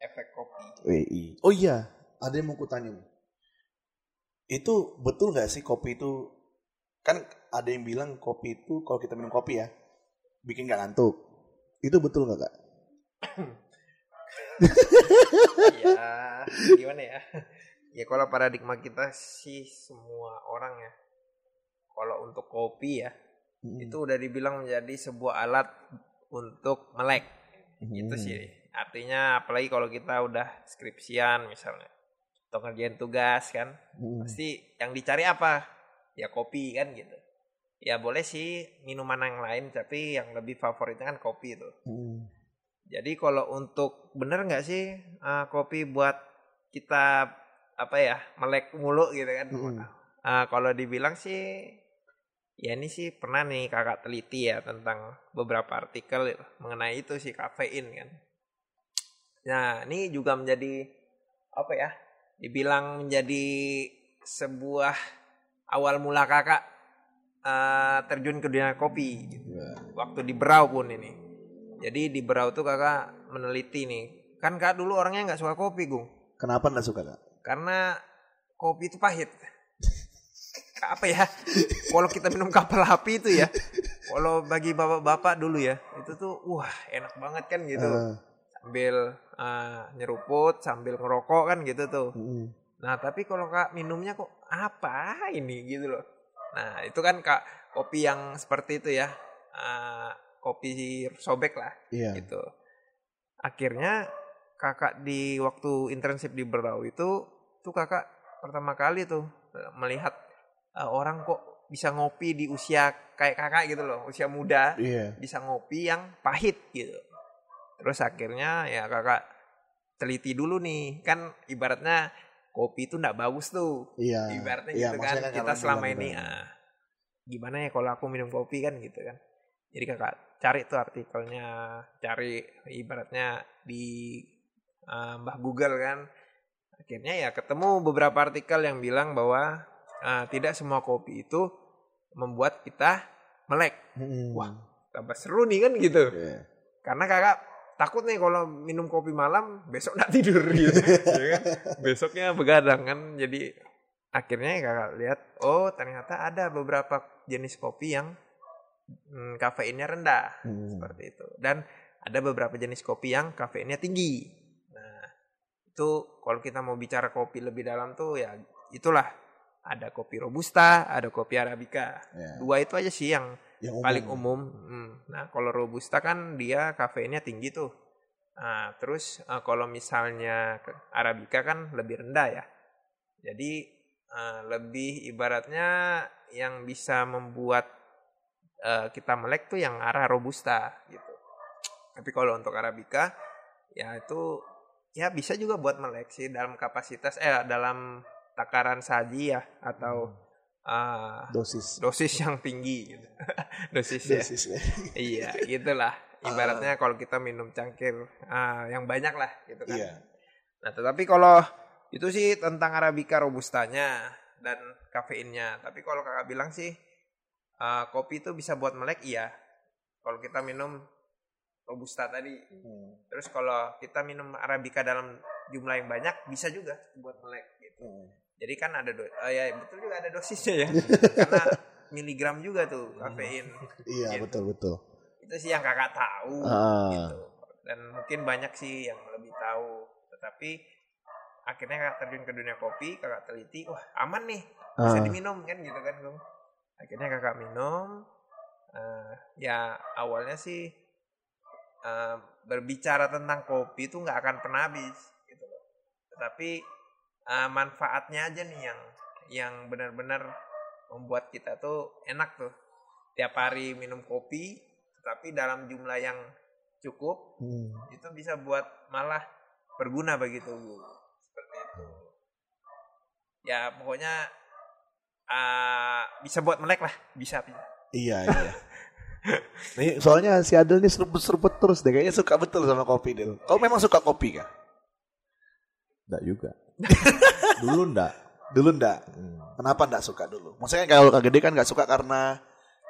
Speaker 2: efek kopi.
Speaker 1: Oh iya, ada yang mau kutanya nih. Itu betul nggak sih kopi itu? Kan ada yang bilang kopi itu kalau kita minum kopi ya, bikin nggak ngantuk. Itu betul nggak kak?
Speaker 2: ya gimana ya? Ya kalau paradigma kita sih semua orang ya. Kalau untuk kopi ya,
Speaker 1: Hmm.
Speaker 2: itu udah dibilang menjadi sebuah alat untuk melek. Itu
Speaker 1: Hmm.
Speaker 2: sih. Artinya apalagi kalau kita udah skripsian misalnya. Atau ngerjain tugas kan.
Speaker 1: Hmm.
Speaker 2: Pasti yang dicari apa? Ya kopi kan gitu. Ya boleh sih minuman yang lain tapi yang lebih favoritnya kan kopi itu.
Speaker 1: Hmm.
Speaker 2: Jadi kalau untuk bener nggak sih eh, kopi buat kita apa ya melek mulu gitu kan?
Speaker 1: Mm-mm.
Speaker 2: Eh, kalau dibilang sih ya ini sih pernah nih kakak teliti ya tentang beberapa artikel mengenai itu sih kafein kan. Nah ini juga menjadi apa ya? Dibilang menjadi sebuah awal mula kakak eh, terjun ke dunia kopi. Gitu. Waktu di Berau pun ini. Jadi di Berau tuh kakak meneliti nih. Kan kak dulu orangnya nggak suka kopi, Gung.
Speaker 1: Kenapa nggak suka kak?
Speaker 2: Karena kopi itu pahit. Apa ya? Kalau kita minum kapal api itu ya. Kalau bagi bapak-bapak dulu ya, itu tuh wah enak banget kan gitu.
Speaker 1: Eh,
Speaker 2: Sambil eh, nyeruput, sambil ngerokok kan gitu tuh.
Speaker 1: mm.
Speaker 2: Nah, tapi kalau Kak minumnya kok apa ini gitu loh. Nah, itu kan Kak kopi yang seperti itu ya. Eh, kopi sobek lah
Speaker 1: Iya.
Speaker 2: gitu. Akhirnya Kakak di waktu internship di Berau itu tuh Kakak pertama kali tuh eh, melihat eh, orang kok bisa ngopi di usia kayak kakak gitu loh, usia muda,
Speaker 1: Iya.
Speaker 2: bisa ngopi yang pahit gitu. Terus akhirnya ya kakak teliti dulu nih, kan ibaratnya kopi itu ndak bagus tuh.
Speaker 1: Iya.
Speaker 2: Ibaratnya
Speaker 1: Iya,
Speaker 2: gitu kan,
Speaker 1: maksudnya
Speaker 2: kita selama ini ah, gimana ya kalau aku minum kopi kan gitu kan. Jadi kakak cari tuh artikelnya, cari ibaratnya di ah, Mbah Google kan. Akhirnya ya ketemu beberapa artikel yang bilang bahwa ah, tidak semua kopi itu membuat kita melek.
Speaker 1: Mm-mm.
Speaker 2: Wah. Tambah seru nih kan gitu.
Speaker 1: Iya.
Speaker 2: Karena kakak takut nih kalau minum kopi malam besok nggak tidur gitu. Ya kan? Besoknya begadang kan. Jadi akhirnya kakak lihat oh ternyata ada beberapa jenis kopi yang hmm, kafeinnya rendah
Speaker 1: Mm.
Speaker 2: seperti itu. Dan ada beberapa jenis kopi yang kafeinnya tinggi. Nah, itu kalau kita mau bicara kopi lebih dalam tuh ya itulah ada kopi robusta, ada kopi arabica.
Speaker 1: Iya.
Speaker 2: Dua itu aja sih yang
Speaker 1: Yang
Speaker 2: paling umum. Hmm. Nah, kalau robusta kan dia kafeinnya tinggi tuh. Nah, terus eh, kalau misalnya ke- arabica kan lebih rendah ya. Jadi eh, lebih ibaratnya yang bisa membuat eh, kita melek tuh yang arah robusta gitu. Tapi kalau untuk arabica ya itu ya bisa juga buat melek sih dalam kapasitas eh dalam takaran saji ya atau eh,
Speaker 1: dosis.
Speaker 2: dosis yang tinggi gitu. dosis ya.
Speaker 1: Dosis. ya.
Speaker 2: Iya, gitulah. Ibaratnya kalau kita minum cangkir ah, yang banyak lah gitu kan.
Speaker 1: Iya.
Speaker 2: Nah, tetapi kalau itu sih tentang arabica robustanya dan kafeinnya. Tapi kalau kakak bilang sih ah, kopi itu bisa buat melek iya. Kalau kita minum robusta tadi.
Speaker 1: Hmm.
Speaker 2: Terus kalau kita minum arabica dalam jumlah yang banyak bisa juga buat melek gitu.
Speaker 1: Hmm.
Speaker 2: Jadi kan ada do oh ya betul juga ada dosisnya ya. Karena miligram juga tuh kafein.
Speaker 1: Iya,
Speaker 2: Gitu.
Speaker 1: betul betul.
Speaker 2: Itu sih yang kakak tahu
Speaker 1: Ah.
Speaker 2: gitu. Dan mungkin banyak sih yang lebih tahu. Tetapi akhirnya kakak terjun ke dunia kopi, kakak teliti, wah aman nih, bisa
Speaker 1: Ah.
Speaker 2: diminum kan gitu kan, Gung. Akhirnya kakak minum. eh, ya awalnya sih eh, berbicara tentang kopi itu nggak akan pernah habis gitu loh. Tetapi eh, manfaatnya aja nih yang yang benar-benar membuat kita tuh enak tuh. Tiap hari minum kopi, tetapi dalam jumlah yang cukup
Speaker 1: Hmm.
Speaker 2: itu bisa buat malah berguna bagi tubuh seperti itu ya pokoknya ah, bisa buat melek lah bisa
Speaker 1: Iya, iya. Nih, soalnya si Adel nih seruput-seruput terus deh. Kayaknya suka betul sama kopi, Del. Kau memang suka kopi kan?
Speaker 3: Enggak juga. Dulu enggak.
Speaker 1: Dulu ndak.
Speaker 3: Hmm.
Speaker 1: Kenapa ndak suka dulu? Maksudnya kalau Kak Gede kan nggak suka karena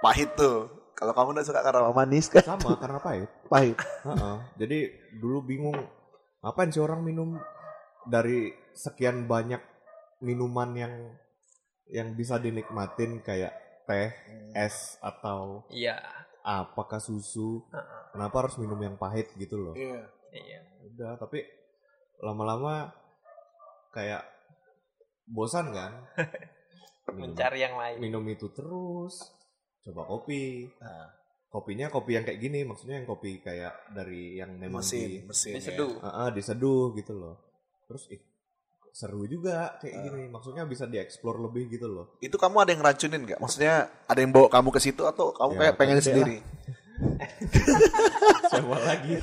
Speaker 1: pahit tuh. Kalau kamu ndak suka karena manis kan?
Speaker 3: Sama karena pahit.
Speaker 1: Pahit.
Speaker 3: Heeh. Jadi dulu bingung ngapain sih orang minum dari sekian banyak minuman yang yang bisa dinikmatin kayak teh, es atau
Speaker 2: iya
Speaker 3: apakah susu.
Speaker 2: Heeh.
Speaker 3: Kenapa harus minum yang pahit gitu loh?
Speaker 1: Iya.
Speaker 2: iya
Speaker 3: Udah, tapi lama-lama kayak bosan kan? Minum,
Speaker 2: mencari yang lain
Speaker 3: minum itu terus. Coba kopi.
Speaker 1: Nah,
Speaker 3: Kopinya kopi yang kayak gini, maksudnya yang kopi kayak dari yang memang di
Speaker 1: mesin, mesin.
Speaker 2: diseduh
Speaker 3: Ah, ah, diseduh gitu loh. Terus ih seru juga kayak
Speaker 1: Ah.
Speaker 3: gini. Maksudnya bisa dieksplor lebih gitu loh.
Speaker 1: Itu kamu ada yang racunin nggak? Maksudnya ada yang bawa kamu ke situ atau kamu
Speaker 3: Ya,
Speaker 1: kayak pengen sendiri?
Speaker 3: Siapa lagi?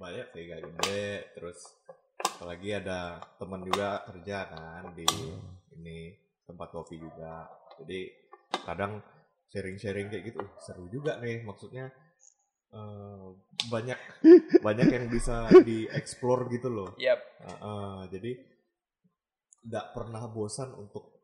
Speaker 3: Banyak sih gak gede. Terus apalagi ada teman juga kerja kan di ini tempat kopi juga. Jadi kadang sharing-sharing kayak gitu "Uh, seru juga nih maksudnya eh, banyak banyak yang bisa dieksplor gitu loh.
Speaker 2: Yap.
Speaker 3: Uh, uh, jadi tidak pernah bosan untuk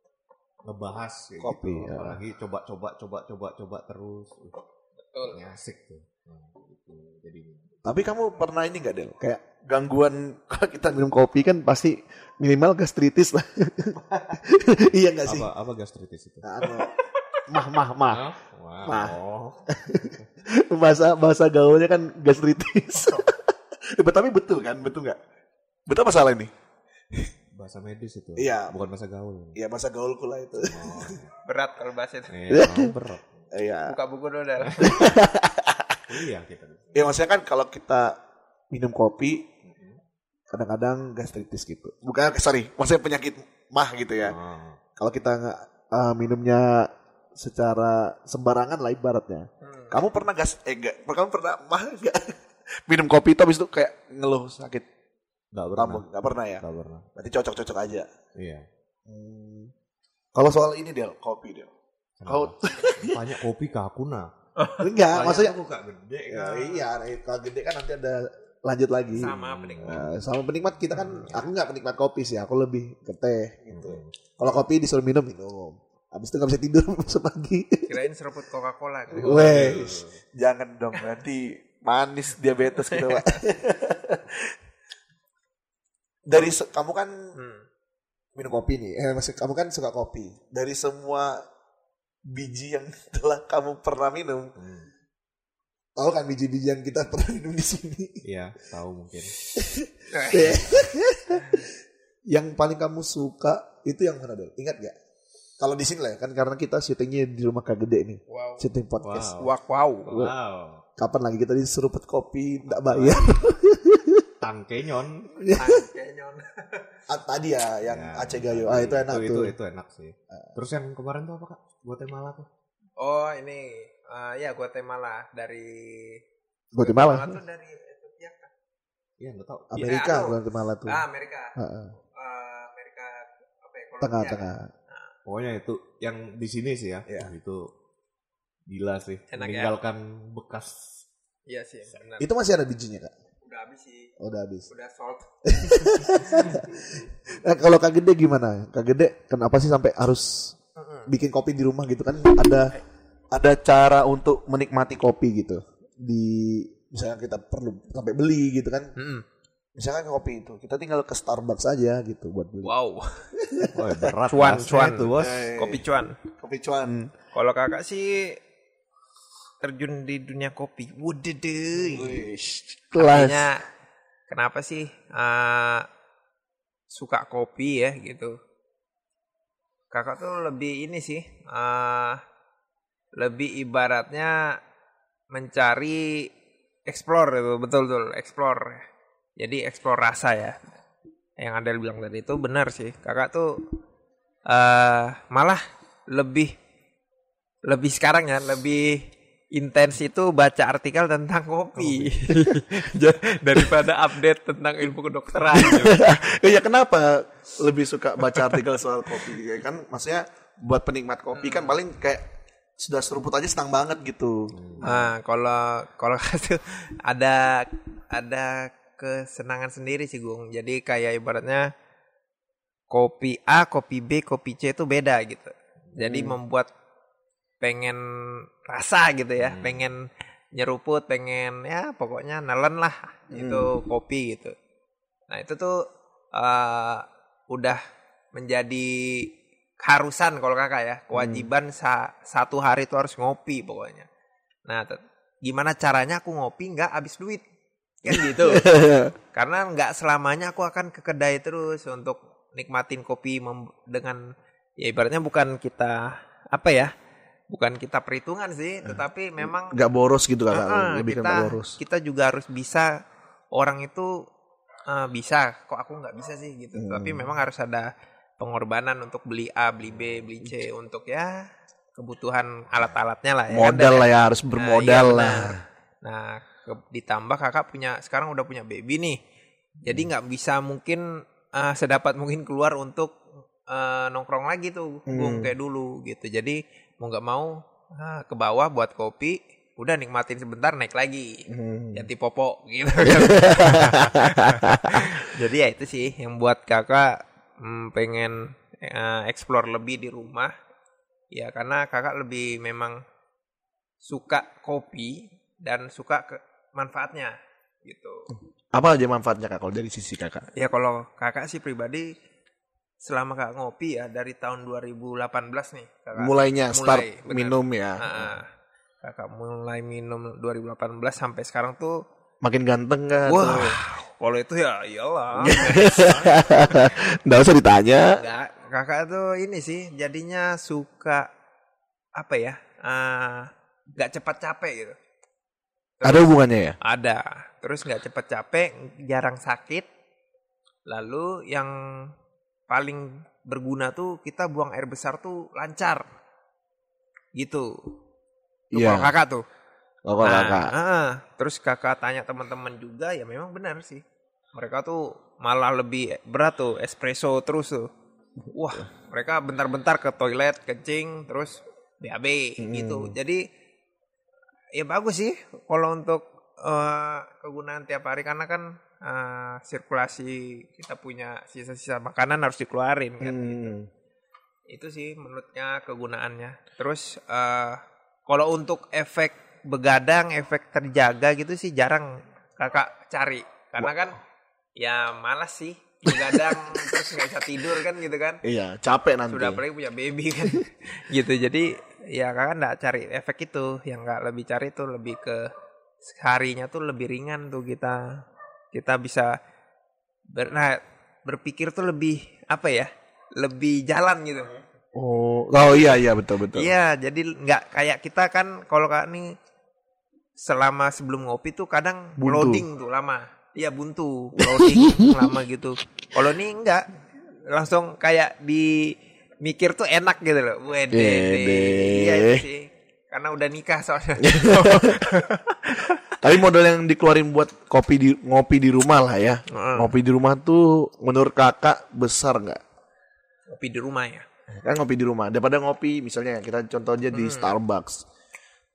Speaker 3: ngebahas kayak
Speaker 1: Kopi,
Speaker 3: gitu.
Speaker 1: ya.
Speaker 3: Apalagi coba-coba coba-coba coba terus. Uh,
Speaker 2: betul
Speaker 3: asik tuh. Nah, gitu. Jadi
Speaker 1: Tapi kamu pernah ini nggak Del? Kayak gangguan kalau kita minum kopi kan pasti minimal gastritis lah. iya nggak sih?
Speaker 3: apa apa gastritis itu?
Speaker 1: Nah, anu, mah mah mah.
Speaker 3: Wah,
Speaker 1: Mah.
Speaker 3: oh.
Speaker 1: bahasa bahasa gaulnya kan gastritis. Tapi betul kan? Betul nggak? Betul apa salah ini?
Speaker 3: bahasa medis itu.
Speaker 1: Iya.
Speaker 3: Bukan bahasa gaul.
Speaker 1: Iya bahasa gaulku lah itu.
Speaker 3: Oh.
Speaker 2: berat kalau bahas itu
Speaker 3: mau berat.
Speaker 1: Iya.
Speaker 2: buka buku dulu dah
Speaker 3: Iya kita.
Speaker 1: Ya maksudnya kan kalau kita minum kopi kadang-kadang gastritis gitu. Bukan sorry, maksudnya penyakit mah gitu ya.
Speaker 3: Ah.
Speaker 1: kalau kita nggak uh, minumnya secara sembarangan lah ibaratnya.
Speaker 2: Hmm.
Speaker 1: Kamu pernah gas? Eh enggak. Kamu pernah mah enggak? Minum kopi itu habis itu kayak ngeluh sakit
Speaker 3: Nggak pernah.
Speaker 1: lambung? Enggak pernah ya?
Speaker 3: Nggak pernah.
Speaker 1: Berarti cocok-cocok aja.
Speaker 3: Iya.
Speaker 1: Hmm. Kalau soal ini Del, kopi Del. Kau
Speaker 3: Banyak kopi kakuna.
Speaker 1: enggak, maksudnya
Speaker 3: aku gak gede
Speaker 1: ya, iya, kalau gede kan nanti ada lanjut lagi.
Speaker 2: Sama penikmat.
Speaker 1: Nah, sama penikmat kita kan, aku nggak penikmat kopi sih, aku lebih ke teh gitu.
Speaker 3: Hmm.
Speaker 1: Kalau kopi disuruh minum minum. Habis itu nggak bisa tidur besok pagi.
Speaker 2: Kirain seruput Coca-Cola. kan?
Speaker 1: Wes, jangan dong nanti manis diabetes gitu pak. Dari kamu kan
Speaker 2: Hmm.
Speaker 1: minum kopi nih, eh maksud kamu kan suka kopi. Dari semua biji yang telah kamu pernah minum,
Speaker 3: Hmm.
Speaker 1: Tahu kan biji-biji yang kita pernah minum di sini?
Speaker 3: Iya, tahu mungkin.
Speaker 1: yang paling kamu suka itu yang mana Del? Ingat gak? Kalau di sini lah ya, kan karena kita syutingnya di rumah Kak Gede nih,
Speaker 2: Wow.
Speaker 1: syuting podcast.
Speaker 3: Wow.
Speaker 2: Wow. wow.
Speaker 3: Wow.
Speaker 1: Kapan lagi kita diseruput kopi, nggak bayar?
Speaker 3: Tangkenyon.
Speaker 2: Tangkenyon.
Speaker 1: Ah, tadi ya, yang
Speaker 3: Ya,
Speaker 1: Aceh Gayo. Ah, itu enak
Speaker 3: itu,
Speaker 1: tuh.
Speaker 3: Itu, itu enak sih. Terus yang kemarin tuh apa kak? Guatemala tuh.
Speaker 2: Oh ini, eh, ya Guatemala dari
Speaker 1: Guatemala.
Speaker 2: tuh dari Ethiopia kan?
Speaker 3: Iya nggak tahu.
Speaker 1: Amerika,
Speaker 2: aduh.
Speaker 1: Guatemala tuh.
Speaker 2: Ah Amerika,
Speaker 1: Heeh.
Speaker 2: Eh, Amerika apa ya?
Speaker 1: Tengah-tengah.
Speaker 3: Pokoknya itu yang di sini sih ya.
Speaker 1: Iya.
Speaker 3: Wah, Itu gila sih.
Speaker 2: Enak ya?
Speaker 3: Meninggalkan bekas.
Speaker 2: Iya sih, benar.
Speaker 1: Itu masih ada bijinya kak?
Speaker 2: Udah habis sih,
Speaker 1: Oh, udah habis.
Speaker 2: udah sold.
Speaker 1: Nah, kalau Kak Gede gimana? Kak Gede kenapa sih sampai harus bikin kopi di rumah gitu kan? Ada ada cara untuk menikmati kopi gitu. Di misalnya kita perlu sampai beli gitu kan?
Speaker 2: Mm-mm.
Speaker 1: Misalkan kopi itu kita tinggal ke Starbucks aja gitu buat beli.
Speaker 2: Wow,
Speaker 3: Wah berat.
Speaker 2: Cuan, cuan.
Speaker 3: itu bos.
Speaker 1: Eh,
Speaker 2: kopi cuan.
Speaker 1: kopi cuan.
Speaker 2: Kalau kakak sih terjun di dunia kopi, wudede.
Speaker 1: Kelas.
Speaker 2: Artinya kenapa sih eh, suka kopi ya gitu? Kakak tuh lebih ini sih, eh, lebih ibaratnya mencari explore itu betul betul explore. Jadi explore rasa ya. Yang Adel bilang tadi itu benar sih. Kakak tuh eh malah lebih lebih sekarang ya lebih intens itu baca artikel tentang kopi Ja- daripada update tentang ilmu kedokteran.
Speaker 1: Iya kenapa lebih suka baca artikel soal kopi? Ya kan maksudnya buat penikmat kopi kan paling kayak sudah seruput aja senang banget gitu.
Speaker 2: Nah, kalau kalau itu ada ada kesenangan sendiri sih Gung. Jadi kayak ibaratnya kopi A, kopi B, kopi C itu beda gitu. Jadi membuat pengen rasa gitu ya, pengen nyeruput, pengen ya pokoknya nelen lah itu kopi gitu. Nah itu tuh eh, udah menjadi keharusan kalau kakak ya, kewajiban sa- satu hari itu harus ngopi pokoknya. Nah gimana caranya aku ngopi nggak habis duit kan gitu? Karena nggak selamanya aku akan ke kedai terus untuk nikmatin kopi dengan ya ibaratnya bukan kita apa ya? Bukan kita perhitungan sih, tetapi memang
Speaker 1: Nggak boros gitu kakak,
Speaker 2: Ah,
Speaker 1: lebih
Speaker 2: kita
Speaker 1: boros.
Speaker 2: kita juga harus bisa orang itu eh, bisa kok aku nggak bisa sih gitu
Speaker 1: Hmm.
Speaker 2: tapi memang harus ada pengorbanan untuk beli A beli B beli C untuk ya kebutuhan alat-alatnya lah ya
Speaker 1: Modal lah ya harus
Speaker 2: Nah,
Speaker 1: bermodal
Speaker 2: iya,
Speaker 1: lah.
Speaker 2: benar. nah ke- ditambah kakak punya sekarang udah punya baby nih jadi
Speaker 1: Hmm.
Speaker 2: nggak bisa mungkin eh, sedapat mungkin keluar untuk eh, nongkrong lagi tuh Bung,
Speaker 1: Hmm.
Speaker 2: kayak dulu gitu jadi mau nggak mau ah, ke bawah buat kopi udah nikmatin sebentar naik lagi
Speaker 1: Hmm.
Speaker 2: ganti popok gitu kan. jadi ya itu sih yang buat kakak hmm, pengen eh, explore lebih di rumah ya karena kakak lebih memang suka kopi dan suka ke manfaatnya gitu
Speaker 1: Apa aja manfaatnya kak kalau dari sisi kakak?
Speaker 2: ya kalau kakak sih pribadi selama kakak ngopi ya dari tahun 2018 nih kakak
Speaker 1: Mulainya start
Speaker 2: mulai, bener.
Speaker 1: minum ya.
Speaker 2: Ah, ah. kakak mulai minum 2018 sampai sekarang tuh
Speaker 1: Makin ganteng kan?
Speaker 2: Wah, kalau itu ya iyalah.
Speaker 1: Nggak usah ditanya.
Speaker 2: Enggak, kakak tuh ini sih jadinya suka apa ya? ah, nggak cepat capek gitu.
Speaker 1: Ada hubungannya ya?
Speaker 2: Ada. Terus nggak cepat capek, jarang sakit. Lalu yang paling berguna tuh kita buang air besar tuh lancar. Gitu.
Speaker 1: Iya.
Speaker 2: Kalau kakak tuh.
Speaker 1: Oh, kalau
Speaker 2: Nah,
Speaker 1: kakak.
Speaker 2: ah, terus kakak tanya teman-teman juga ya memang benar sih. Mereka tuh malah lebih berat tuh espresso terus tuh. Wah, mereka bentar-bentar ke toilet kencing terus BAB
Speaker 1: Hmm.
Speaker 2: gitu. Jadi ya bagus sih kalau untuk eh, kegunaan tiap hari karena kan eh, sirkulasi kita punya sisa-sisa makanan harus dikeluarin kan.
Speaker 1: Hmm.
Speaker 2: Itu sih menurutnya kegunaannya. Terus eh kalau untuk efek begadang, efek terjaga gitu sih jarang kakak cari. Karena kan ya malas sih begadang terus nggak bisa tidur kan gitu kan.
Speaker 1: Iya, capek nanti.
Speaker 2: Sudah apalagi punya baby kan. gitu. Jadi ya kakak nggak cari efek itu. Yang nggak lebih cari tuh lebih ke harinya tuh lebih ringan tuh kita kita bisa ber, nah, berpikir tuh lebih apa ya? Lebih jalan gitu.
Speaker 1: Oh, oh iya iya betul betul.
Speaker 2: Iya, jadi nggak kayak kita kan kalau kak nih selama sebelum ngopi tuh kadang
Speaker 1: Buntu.
Speaker 2: loading tuh lama. Iya buntu, loading lama gitu. Kalau nih enggak, langsung kayak di mikir tuh enak gitu loh. Wede, iya itu sih. Karena udah nikah soalnya.
Speaker 1: Tapi modal yang dikeluarin buat kopi di ngopi di rumah lah ya.
Speaker 2: Heeh.
Speaker 1: Ngopi di rumah tuh menurut kakak besar nggak?
Speaker 2: ngopi di rumah ya.
Speaker 1: Kan ngopi di rumah daripada ngopi misalnya kita contoh aja
Speaker 2: Hmm.
Speaker 1: di Starbucks.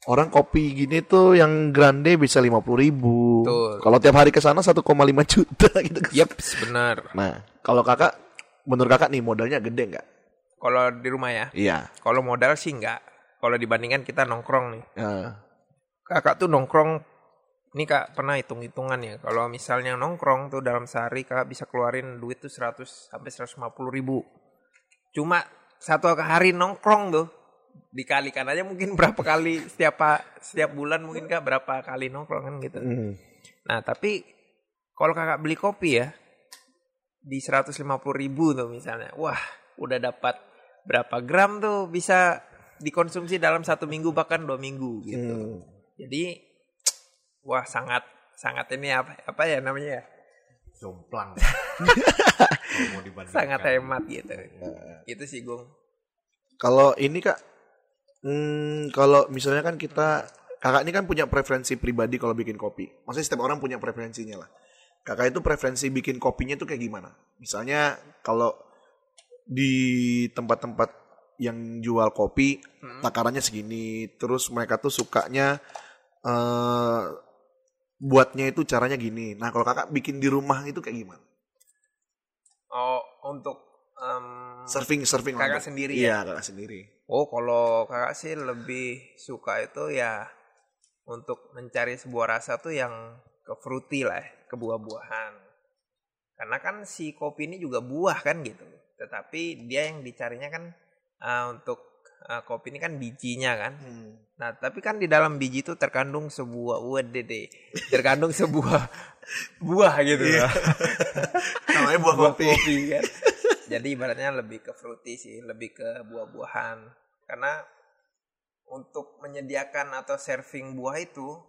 Speaker 1: Orang kopi gini tuh yang grande bisa lima puluh ribu. Kalau tiap hari ke sana 1,5 juta gitu.
Speaker 2: Yep, benar.
Speaker 1: Nah, kalau kakak, menurut kakak nih modalnya gede nggak?
Speaker 2: Kalau di rumah ya.
Speaker 1: Iya.
Speaker 2: Kalau modal sih enggak. Kalau dibandingkan kita nongkrong nih.
Speaker 1: Nah,
Speaker 2: kakak tuh nongkrong ini kak pernah hitung-hitungan ya kalau misalnya nongkrong tuh dalam sehari kakak bisa keluarin duit tuh 100 sampai 150 ribu cuma satu hari nongkrong tuh dikalikan aja mungkin berapa kali setiap setiap bulan mungkin kak berapa kali nongkrong kan gitu
Speaker 1: hmm.
Speaker 2: nah tapi kalau kakak beli kopi ya di 150 ribu tuh misalnya wah udah dapat berapa gram tuh bisa dikonsumsi dalam satu minggu bahkan dua minggu gitu
Speaker 1: Hmm.
Speaker 2: jadi wah sangat sangat ini apa apa ya namanya ya
Speaker 3: Jomplang.
Speaker 2: Sangat hemat gitu.
Speaker 1: Nah.
Speaker 2: Itu sih Gung.
Speaker 1: Kalau ini kak, hmm, kalau misalnya kan kita, kakak ini kan punya preferensi pribadi kalau bikin kopi. Maksudnya setiap orang punya preferensinya lah. Kakak itu preferensi bikin kopinya itu kayak gimana? Misalnya kalau di tempat-tempat yang jual kopi,
Speaker 2: Hmm.
Speaker 1: takarannya segini, terus mereka tuh sukanya eh buatnya itu caranya gini. Nah kalau kakak bikin di rumah itu kayak gimana?
Speaker 2: Oh untuk em,
Speaker 1: Surfing, surfing
Speaker 2: kakak
Speaker 1: lah.
Speaker 2: sendiri
Speaker 1: Iya
Speaker 2: ya.
Speaker 1: kakak sendiri.
Speaker 2: Oh kalau kakak sih lebih suka itu ya untuk mencari sebuah rasa tuh yang ke fruity lah, ya, ke buah-buahan. Karena kan si kopi ini juga buah kan gitu. Tetapi dia yang dicarinya kan eh, untuk eh, kopi ini kan bijinya kan.
Speaker 1: Hmm.
Speaker 2: Nah, tapi kan di dalam biji itu terkandung sebuah deh, terkandung sebuah buah gitu loh.
Speaker 1: Namanya buah kopi.
Speaker 2: kan. Jadi ibaratnya lebih ke fruity sih, lebih ke buah-buahan. Karena untuk menyediakan atau serving buah itu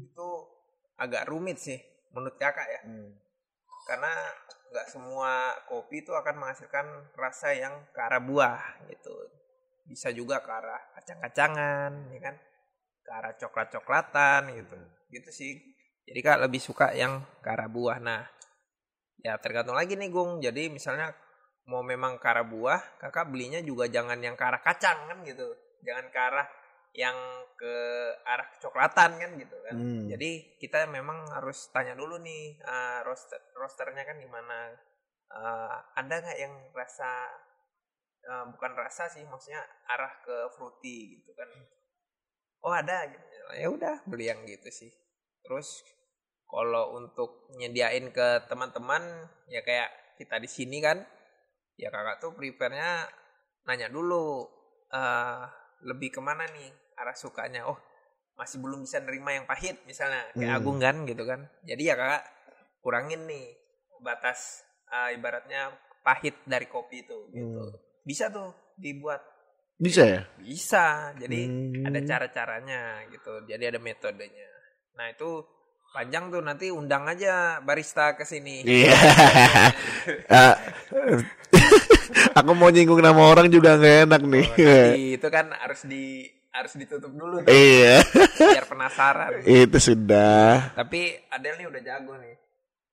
Speaker 2: itu agak rumit sih menurut kakak ya.
Speaker 1: Hmm.
Speaker 2: Karena nggak semua kopi itu akan menghasilkan rasa yang ke arah buah gitu. Bisa juga ke arah kacang-kacangan, ya kan? Ke arah coklat-coklatan gitu. Gitu sih. Jadi kak lebih suka yang ke arah buah. Nah, ya tergantung lagi nih Gung. Jadi misalnya mau memang ke arah buah, kakak belinya juga jangan yang ke arah kacang kan gitu. Jangan ke arah yang ke arah kecoklatan kan gitu kan.
Speaker 1: Hmm.
Speaker 2: Jadi kita memang harus tanya dulu nih eh, roster rosternya kan gimana. Eh, ada nggak yang rasa eh, bukan rasa sih maksudnya arah ke fruity gitu kan. Oh ada gitu. Ya udah beli yang gitu sih. Terus kalau untuk nyediain ke teman-teman ya kayak kita di sini kan ya kakak tuh prepare-nya nanya dulu eh lebih ke mana nih arah sukanya oh masih belum bisa nerima yang pahit misalnya kayak
Speaker 1: Hmm.
Speaker 2: Agung kan gitu kan jadi ya kakak kurangin nih batas eh, ibaratnya pahit dari kopi itu gitu
Speaker 1: Hmm.
Speaker 2: bisa tuh dibuat
Speaker 1: Bisa ya?
Speaker 2: bisa jadi
Speaker 1: Hmm.
Speaker 2: ada cara-caranya gitu jadi ada metodenya nah itu panjang tuh nanti undang aja barista ke sini
Speaker 1: Iya. Ah, Aku mau nyinggung nama orang juga nggak enak nih.
Speaker 2: Tadi itu kan harus di harus ditutup dulu tuh,
Speaker 1: iya,
Speaker 2: biar penasaran.
Speaker 1: itu sudah.
Speaker 2: Tapi Adel nih udah jago nih.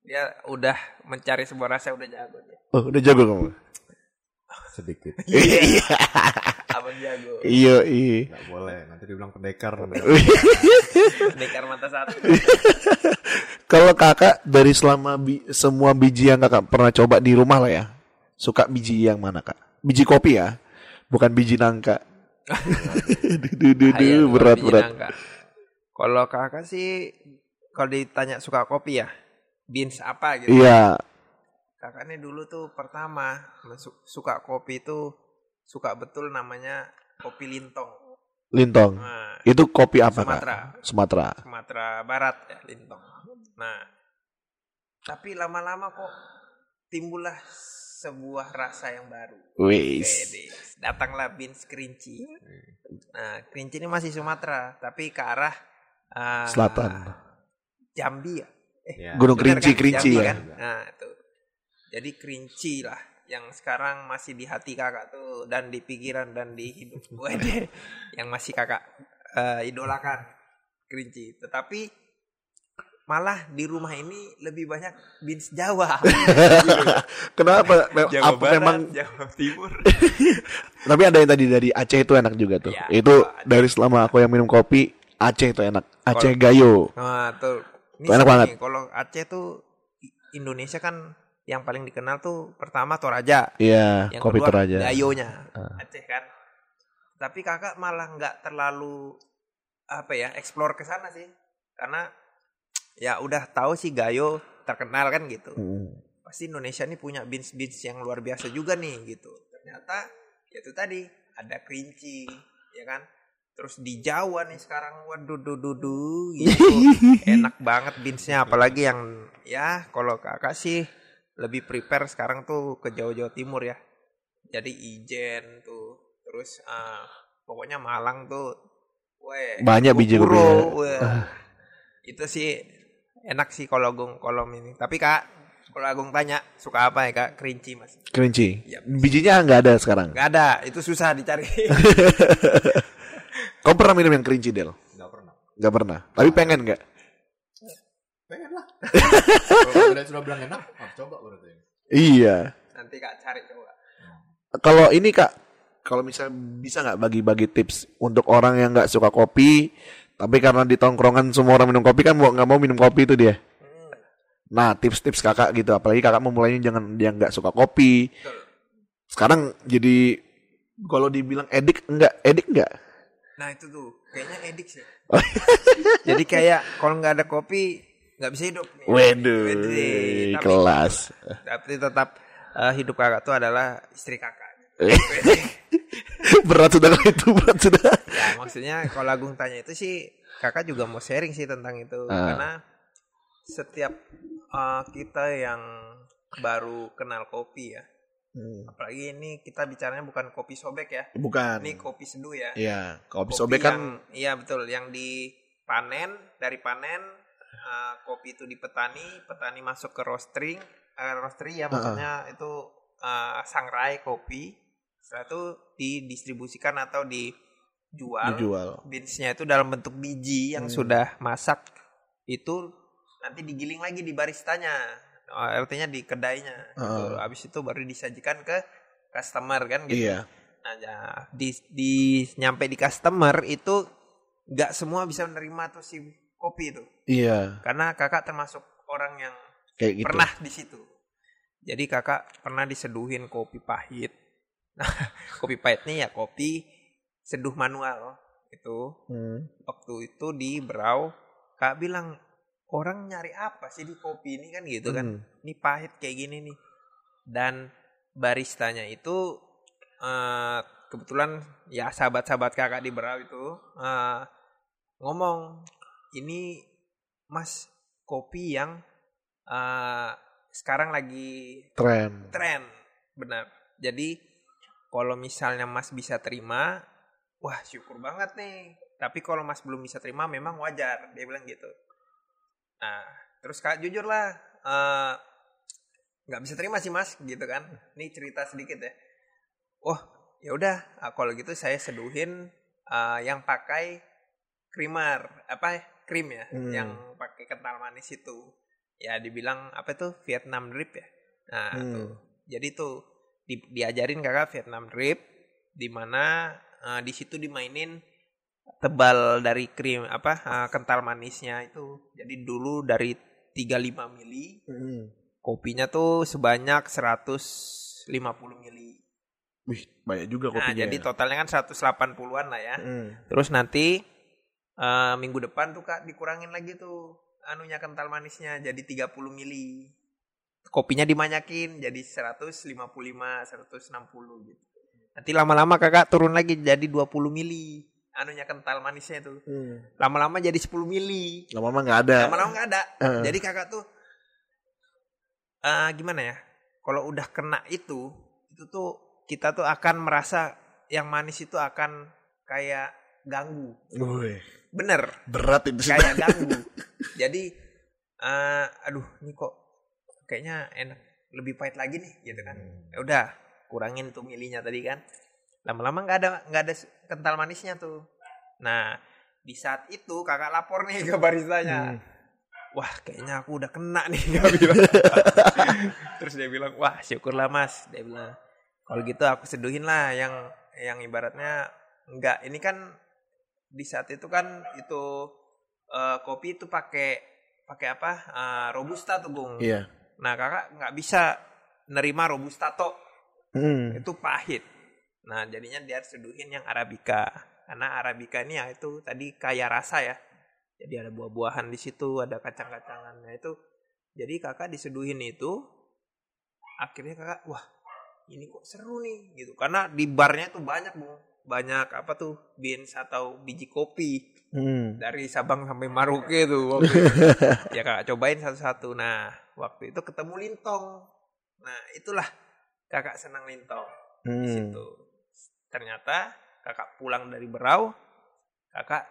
Speaker 2: Dia udah mencari sebuah rasa udah jago nih.
Speaker 1: Oh, udah jago kamu.
Speaker 3: Sedikit.
Speaker 1: Iya,
Speaker 2: Abang jago.
Speaker 1: iya, iya.
Speaker 3: Nggak boleh. Nanti dibilang pendekar.
Speaker 2: Dekar mata satu.
Speaker 1: Kalau kakak dari selama bi- semua biji yang kakak pernah coba di rumah lah ya, suka biji yang mana kak? Biji kopi ya, bukan biji nangka. duh, duh, duh, berat berat.
Speaker 2: Kalau kakak sih kalau ditanya suka kopi ya, beans apa gitu.
Speaker 1: Iya,
Speaker 2: Kakak nih dulu tuh pertama su- suka kopi itu suka betul namanya kopi lintong.
Speaker 1: lintong.
Speaker 2: Nah,
Speaker 1: Itu kopi apa
Speaker 2: Sumatera.
Speaker 1: kak? Sumatera.
Speaker 2: Sumatera Barat ya lintong. Nah, tapi lama-lama kok timbullah sebuah rasa yang baru.
Speaker 1: Wis.
Speaker 2: Datanglah beans kerinci. Nah, kerinci ini masih Sumatera, tapi ke arah eh,
Speaker 1: Selatan.
Speaker 2: Jambi ya.
Speaker 3: Ya.
Speaker 1: Gunung Kerinci,
Speaker 2: kan?
Speaker 1: Kerinci
Speaker 2: Jambi
Speaker 1: ya.
Speaker 2: kan? Nah, itu. Jadi kerinci lah yang sekarang masih di hati kakak tuh dan di pikiran dan di hidup Wede. yang masih kakak eh, idolakan kerinci. Tetapi malah di rumah ini lebih banyak beans Jawa.
Speaker 1: Kenapa? Me-
Speaker 2: Jawa
Speaker 1: apa
Speaker 2: Barat,
Speaker 1: memang?
Speaker 2: Jawa Timur.
Speaker 1: Tapi ada yang tadi dari Aceh itu enak juga tuh.
Speaker 2: Iya,
Speaker 1: itu
Speaker 2: Aceh.
Speaker 1: dari selama aku yang minum kopi, Aceh itu enak. Aceh Gayo.
Speaker 2: Nah, tuh. Ini
Speaker 1: Enak
Speaker 2: sih
Speaker 1: banget.
Speaker 2: Kalau Aceh tuh Indonesia kan yang paling dikenal tuh pertama Toraja.
Speaker 1: Iya,
Speaker 2: Yang
Speaker 1: kopi
Speaker 2: kedua
Speaker 1: Toraja.
Speaker 2: Gayonya
Speaker 1: Ah.
Speaker 2: Aceh kan. Tapi kakak malah nggak terlalu apa ya explore ke sana sih. Karena ya udah tahu sih Gayo terkenal kan gitu.
Speaker 1: Hmm.
Speaker 2: Pasti Indonesia nih punya beans beans yang luar biasa juga nih gitu. Ternyata ya itu tadi ada kerinci ya kan. Terus di Jawa nih sekarang waduh duh duh duh gitu. Enak banget beansnya apalagi yang ya kalau kakak sih lebih prepare sekarang tuh ke Jawa-Jawa Timur ya. Jadi Ijen tuh terus eh, pokoknya Malang tuh weh
Speaker 1: Banyak biji
Speaker 2: weh. Itu sih enak sih kalau Agung kolom ini. Tapi Kak, kalau Agung tanya suka apa ya Kak? Kerinci Mas.
Speaker 1: Kerinci.
Speaker 2: Yap.
Speaker 1: Bijinya nggak ada sekarang.
Speaker 2: Gak ada, itu susah dicari.
Speaker 1: Kau pernah minum yang kerinci, Del?
Speaker 3: Nggak pernah.
Speaker 1: Nggak pernah. Tapi pengen nggak?
Speaker 3: Pengen lah. Kalau udah sudah bilang enak, harus coba berarti.
Speaker 1: Iya.
Speaker 2: Nanti Kak cari coba.
Speaker 1: Kalau ini kak, kalau misalnya bisa nggak bagi-bagi tips untuk orang yang nggak suka kopi, tapi karena di tongkrongan semua orang minum kopi kan mau nggak mau minum kopi itu dia.
Speaker 2: Hmm,
Speaker 1: Nah tips-tips kakak gitu, apalagi kakak memulainya jangan dia nggak suka kopi. Sekarang jadi kalau dibilang edik enggak, edik enggak?
Speaker 2: Nah itu tuh kayaknya edik sih. Jadi kayak kalau nggak ada kopi nggak bisa hidup.
Speaker 1: Waduh.
Speaker 2: Tapi-
Speaker 1: kelas.
Speaker 2: Tapi tetap eh, hidup kakak tuh adalah istri kakak.
Speaker 1: berat sudah kalau itu berat sudah.
Speaker 2: ya maksudnya kalau Agung tanya itu sih kakak juga mau sharing sih tentang itu.
Speaker 1: Ah.
Speaker 2: karena setiap eh, kita yang baru kenal kopi ya apalagi ini kita bicaranya bukan kopi sobek ya.
Speaker 1: Bukan.
Speaker 2: ini kopi seduh ya.
Speaker 1: Iya, kopi sobek kan
Speaker 2: yang- iya betul. Yang dipanen dari panen eh, kopi itu dipetani petani masuk ke roasting eh, roastery ya maksudnya itu eh, sangrai kopi setelah itu didistribusikan atau dijual
Speaker 1: dijual.
Speaker 2: beansnya itu dalam bentuk biji yang
Speaker 1: Hmm.
Speaker 2: sudah masak itu nanti digiling lagi di baristanya Oh, artinya di kedainya gitu.
Speaker 1: Heeh.
Speaker 2: habis itu baru disajikan ke customer kan gitu
Speaker 1: Iya.
Speaker 2: nah ya, di, di nyampe di customer itu nggak semua bisa menerima tuh si kopi itu
Speaker 1: Iya,
Speaker 2: karena kakak termasuk orang yang
Speaker 1: kayak gitu.
Speaker 2: pernah di situ jadi kakak pernah diseduhin kopi pahit nah kopi pahit nih ya kopi seduh manual itu
Speaker 1: Hmm.
Speaker 2: waktu itu di Berau kak bilang orang nyari apa sih di kopi ini kan gitu kan
Speaker 1: Hmm.
Speaker 2: ini pahit kayak gini nih dan baristanya itu eh, kebetulan ya sahabat-sahabat kakak di Berau itu eh, ngomong ini mas kopi yang eh, sekarang lagi
Speaker 1: Tren.
Speaker 2: tren benar jadi kalau misalnya mas bisa terima wah syukur banget nih. Tapi kalau mas belum bisa terima memang wajar dia bilang gitu. Nah terus kak jujur lah eh, nggak bisa terima sih mas gitu kan. Ini cerita sedikit ya. Oh ya udah ah, kalau gitu saya seduhin ah, yang pakai creamer apa krim ya
Speaker 1: Hmm.
Speaker 2: yang pakai kental manis itu. Ya dibilang apa tuh Vietnam drip ya? Nah
Speaker 1: Hmm.
Speaker 2: tuh. Jadi tuh di- diajarin kakak Vietnam drip di mana eh, di situ dimainin tebal dari krim apa eh, kental manisnya itu jadi dulu dari 35 mili
Speaker 1: Hmm.
Speaker 2: kopinya tuh sebanyak 150 mili
Speaker 1: Wih, banyak juga
Speaker 2: nah
Speaker 1: kopinya.
Speaker 2: jadi
Speaker 1: ya.
Speaker 2: totalnya kan 180-an lah ya
Speaker 1: Hmm.
Speaker 2: terus nanti eh, minggu depan tuh kak dikurangin lagi tuh anunya kental manisnya jadi 30 mili kopinya dimanyakin jadi 155 160 gitu nanti lama-lama kakak turun lagi jadi 20 mili anunya kental manisnya tuh
Speaker 1: Hmm.
Speaker 2: lama-lama jadi 10 mili
Speaker 1: Lama-lama nggak ada.
Speaker 2: lama-lama nggak ada
Speaker 1: Eh.
Speaker 2: jadi kakak tuh eh gimana ya kalau udah kena itu itu tuh kita tuh akan merasa yang manis itu akan kayak ganggu
Speaker 1: Wih,
Speaker 2: bener
Speaker 1: berat itu sih.
Speaker 2: kayak ganggu jadi eh aduh ini kok kayaknya enak lebih pahit lagi nih gitu kan. Ya udah kurangin tuh milinya tadi kan. Lama-lama nggak ada nggak ada kental manisnya tuh. Nah di saat itu kakak lapor nih ke baristanya.
Speaker 1: Hmm.
Speaker 2: wah kayaknya aku udah kena nih dia bilang. Terus dia bilang wah syukurlah mas dia bilang. Kalau gitu aku seduhin lah yang yang ibaratnya enggak ini kan di saat itu kan itu eh, kopi itu pakai pakai apa? Eh, robusta tuh bung.
Speaker 1: Iya.
Speaker 2: Nah kakak nggak bisa nerima robusta tok.
Speaker 1: Hmm.
Speaker 2: itu pahit. Nah jadinya dia harus seduhin yang arabica. Karena arabica ini ya itu tadi kaya rasa ya. Jadi ada buah-buahan di situ ada kacang-kacangannya itu. Jadi kakak diseduhin itu akhirnya kakak wah ini kok seru nih gitu. Karena di barnya tuh banyak bu banyak apa tuh beans atau biji kopi
Speaker 1: Hmm.
Speaker 2: dari Sabang sampai Maroke tuh waktu itu. ya kakak cobain satu-satu. Nah waktu itu ketemu lintong. Nah itulah kakak senang lintong. Di
Speaker 1: Hmm.
Speaker 2: situ. Ternyata kakak pulang dari Berau kakak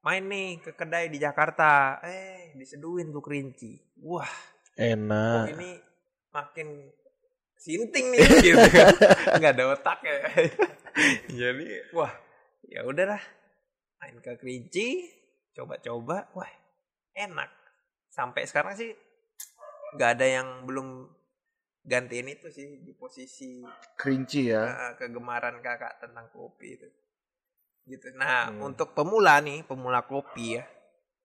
Speaker 2: main nih ke kedai di Jakarta. Eh diseduhin tuh kerinci wah.
Speaker 1: Enak.
Speaker 2: ini makin sinting nih gitu kan. Nggak ada otak ya jadi wah ya udahlah main ke kerinci coba-coba wah enak sampai sekarang sih nggak ada yang belum gantiin itu sih di posisi
Speaker 1: Kerinci ya.
Speaker 2: kegemaran kakak tentang kopi itu gitu nah
Speaker 1: Hmm.
Speaker 2: untuk pemula nih pemula kopi ya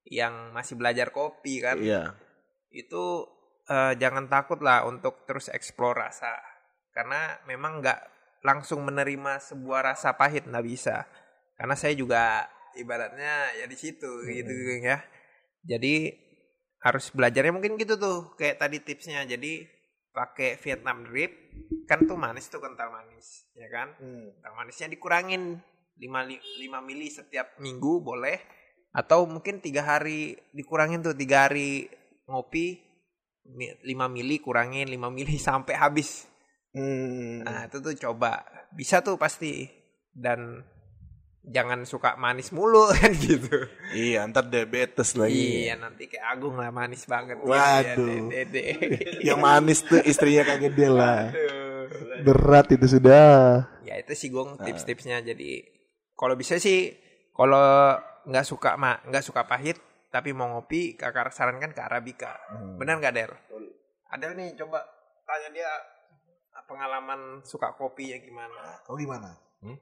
Speaker 2: yang masih belajar kopi kan
Speaker 1: Iya.
Speaker 2: itu eh, jangan takut lah untuk terus eksplor rasa karena memang nggak langsung menerima sebuah rasa pahit nggak bisa. Karena saya juga ibaratnya ya di situ gitu ya. Jadi harus belajarnya mungkin gitu tuh kayak tadi tipsnya. Jadi pakai Vietnam drip kan tuh manis tuh kental manis ya kan?
Speaker 1: Hmm.
Speaker 2: kental manisnya dikurangin 5, 5 mili setiap minggu boleh. Atau mungkin tiga hari dikurangin tuh tiga hari ngopi mi- 5 mili kurangin 5 mili sampai habis
Speaker 1: Hmm.
Speaker 2: nah itu tuh coba bisa tuh pasti dan jangan suka manis mulu kan gitu
Speaker 1: Iya, ntar diabetes lagi.
Speaker 2: iya nanti kayak Agung lah manis banget
Speaker 1: Waduh.
Speaker 2: Iya, dede.
Speaker 1: Yang manis tuh istrinya kaget dia lah.
Speaker 2: Aduh.
Speaker 1: Berat itu sudah.
Speaker 2: ya itu sih gong tips-tipsnya jadi kalau bisa sih kalau nggak suka ma nggak suka pahit tapi mau ngopi kakak sarankan ke arabica
Speaker 1: Hmm.
Speaker 2: benar nggak Del? Adel nih coba tanya dia pengalaman suka kopinya gimana
Speaker 1: Kau gimana?
Speaker 3: Hmm?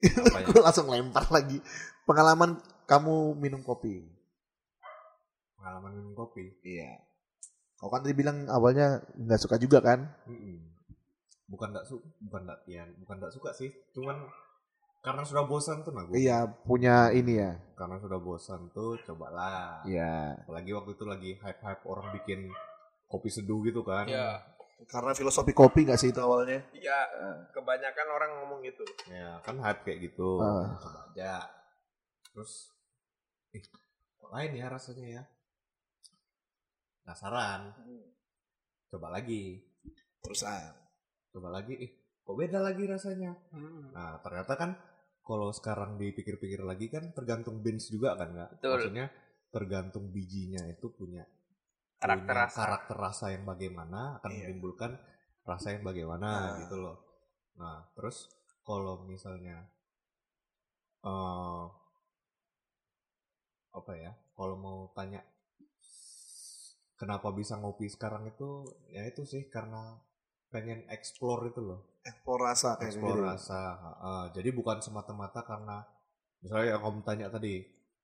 Speaker 1: Gue langsung lempar lagi. Pengalaman kamu minum kopi.
Speaker 3: Pengalaman minum kopi.
Speaker 1: Iya. Kau kan tadi bilang awalnya nggak suka juga kan?
Speaker 3: Mm-mm. Bukan nggak suka, bukan nggak ya, bukan nggak suka sih. Cuman karena sudah bosan tuh nagu.
Speaker 1: Iya, punya ini ya.
Speaker 3: Karena sudah bosan tuh cobalah.
Speaker 1: Iya.
Speaker 3: Apalagi waktu itu lagi hype-hype orang bikin kopi seduh gitu kan.
Speaker 2: ya
Speaker 1: Karena filosofi kopi nggak sih itu awalnya?
Speaker 2: iya kebanyakan orang ngomong gitu
Speaker 3: Ya, kan hype kayak gitu.
Speaker 1: Ah.
Speaker 3: Coba aja. Terus eh kok lain ya rasanya ya? Penasaran. Coba lagi.
Speaker 1: Terusan.
Speaker 3: Coba lagi. Eh, kok beda lagi rasanya?
Speaker 2: Hmm.
Speaker 3: Nah, ternyata kan kalau sekarang dipikir-pikir lagi kan tergantung beans juga kan nggak?
Speaker 2: Betul.
Speaker 3: Maksudnya tergantung bijinya itu punya
Speaker 2: karakter
Speaker 3: punya
Speaker 2: rasa
Speaker 3: karakter rasa yang bagaimana akan
Speaker 1: Iya.
Speaker 3: menimbulkan rasa yang bagaimana
Speaker 1: Nah.
Speaker 3: gitu loh. Nah, terus kalau misalnya eh apa ya kalau mau tanya kenapa bisa ngopi sekarang itu ya itu sih karena pengen explore itu loh
Speaker 1: Ekspor rasa kayak
Speaker 3: explore
Speaker 1: gitu.
Speaker 3: rasa heeh. jadi bukan semata-mata karena misalnya yang kamu tanya tadi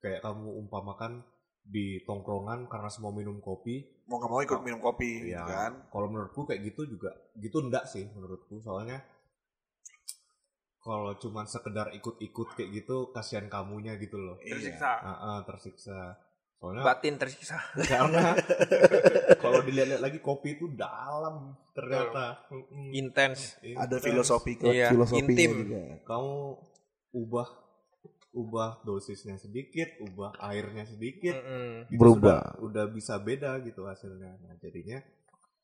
Speaker 3: kayak kamu umpamakan di tongkrongan karena semua minum kopi
Speaker 1: Mau nggak mau ikut minum kopi,
Speaker 3: Iya.
Speaker 1: gitu kan?
Speaker 3: kalau menurutku kayak gitu juga gitu enggak sih menurutku soalnya kalau cuman sekedar ikut-ikut kayak gitu kasihan kamunya gitu loh
Speaker 1: Iya.
Speaker 2: Tersiksa.
Speaker 3: Ah, ah, tersiksa soalnya
Speaker 2: Batin tersiksa.
Speaker 3: karena kalau dilihat-lihat lagi kopi itu dalam ternyata.
Speaker 2: Intens.
Speaker 1: Ada
Speaker 3: Intens.
Speaker 1: filosofi
Speaker 2: Iya,
Speaker 1: filosofinya
Speaker 2: intim.
Speaker 1: juga.
Speaker 3: kamu ubah ubah dosisnya sedikit ubah airnya sedikit
Speaker 2: Mm-mm.
Speaker 3: gitu
Speaker 1: Berubah.
Speaker 3: sudah udah bisa beda gitu hasilnya nah jadinya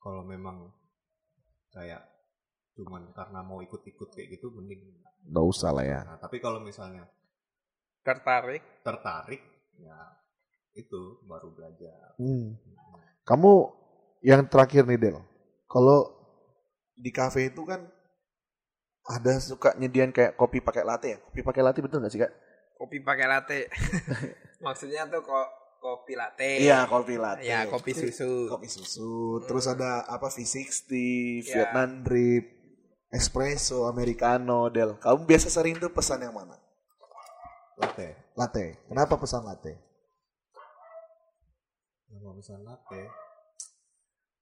Speaker 3: kalau memang kayak cuman karena mau ikut-ikut kayak gitu mending
Speaker 1: Nggak usah lah ya.
Speaker 3: nah tapi kalau misalnya
Speaker 2: Tertarik.
Speaker 3: tertarik ya itu baru belajar
Speaker 1: Hmm. Kamu yang terakhir nih Del. Kalau di kafe itu kan ada suka nyediain kayak kopi pakai latte ya. Kopi pakai latte betul nggak sih kak?
Speaker 2: Kopi pakai latte. Maksudnya tuh kok kopi latte.
Speaker 1: Iya kopi latte.
Speaker 2: Ya, kopi susu.
Speaker 1: Kopi susu. Terus
Speaker 2: Hmm.
Speaker 1: ada apa V60,
Speaker 2: Ya.
Speaker 1: Vietnam drip, espresso, americano, Del. Kamu biasa sering tuh pesan yang mana?
Speaker 3: latte
Speaker 1: Latte. Kenapa pesan latte?
Speaker 3: kalau misalnya latte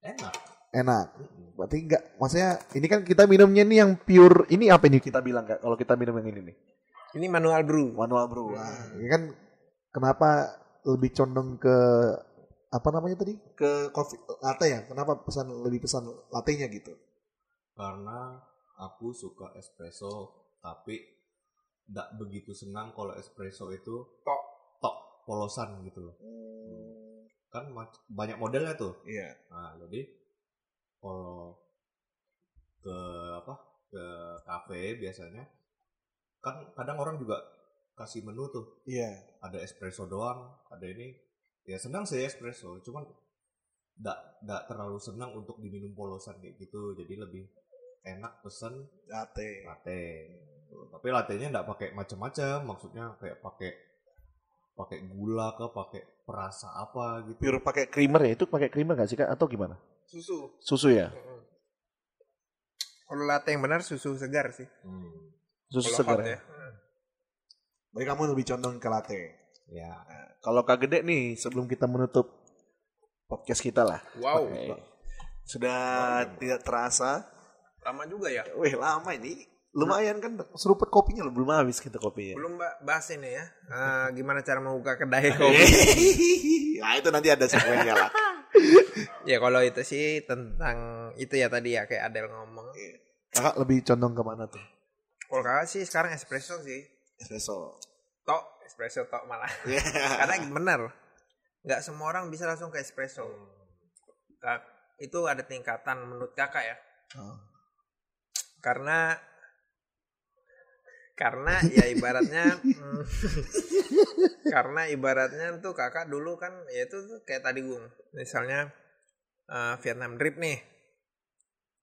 Speaker 3: enak
Speaker 1: Enak. Berarti enggak, maksudnya ini kan kita minumnya nih yang pure, ini apa ini kita bilang kak? Kalau kita minum yang ini nih,
Speaker 2: Ini manual brew.
Speaker 1: manual brew. Nah, ini kan kenapa lebih condong ke apa namanya tadi? Ke kopi latte ya? Kenapa pesan lebih pesan latte-nya gitu?
Speaker 3: karena aku suka espresso tapi tidak begitu senang kalau espresso itu
Speaker 2: Tok.
Speaker 3: tok polosan gitu loh kan mac- banyak modelnya tuh
Speaker 1: Iya.
Speaker 3: nah jadi kalau ke apa ke kafe biasanya kan kadang orang juga kasih menu tuh
Speaker 1: Iya.
Speaker 3: ada espresso doang ada ini ya senang sih espresso cuman tidak tidak terlalu senang untuk diminum polosan kayak gitu jadi lebih enak pesen
Speaker 1: Latte.
Speaker 3: latte tapi lattenya nggak pakai macam-macam maksudnya kayak pakai pakai gula ke pakai perasa apa gitu
Speaker 1: Pure pakai creamer ya? Itu pakai creamer nggak sih kak? Atau gimana?
Speaker 2: Susu.
Speaker 1: Susu ya?
Speaker 2: Kalau latte yang benar susu segar sih.
Speaker 3: Hmm,
Speaker 1: Susu
Speaker 2: Kalau
Speaker 1: segar ya?
Speaker 2: Mm.
Speaker 1: Berarti kamu lebih condong ke latte.
Speaker 3: ya
Speaker 1: Nah, kalau Kak Gede nih, sebelum kita menutup podcast kita lah.
Speaker 2: Wow.
Speaker 1: Oke. Sudah tidak terasa.
Speaker 2: Lama juga ya.
Speaker 1: Wih lama ini. Lumayan kan seruput kopinya loh. Belum habis kita kopinya.
Speaker 2: Belum mbak bahas ini ya. Ah, gimana cara membuka kedai kopi?
Speaker 1: nah itu nanti ada segmennya lah.
Speaker 2: ya kalau itu sih tentang itu ya tadi ya kayak Adel ngomong.
Speaker 1: Kakak lebih condong ke mana tuh?
Speaker 2: Kalau kakak sih sekarang espresso sih.
Speaker 1: Espresso.
Speaker 2: Tok, espresso tok malah. Karena bener. Nggak semua orang bisa langsung ke espresso. Kak, itu ada tingkatan menurut kakak ya.
Speaker 1: Oh.
Speaker 2: Karena karena ya ibaratnya mm, karena ibaratnya tuh kakak dulu kan ya itu tuh kayak tadi gung misalnya eh, Vietnam drip nih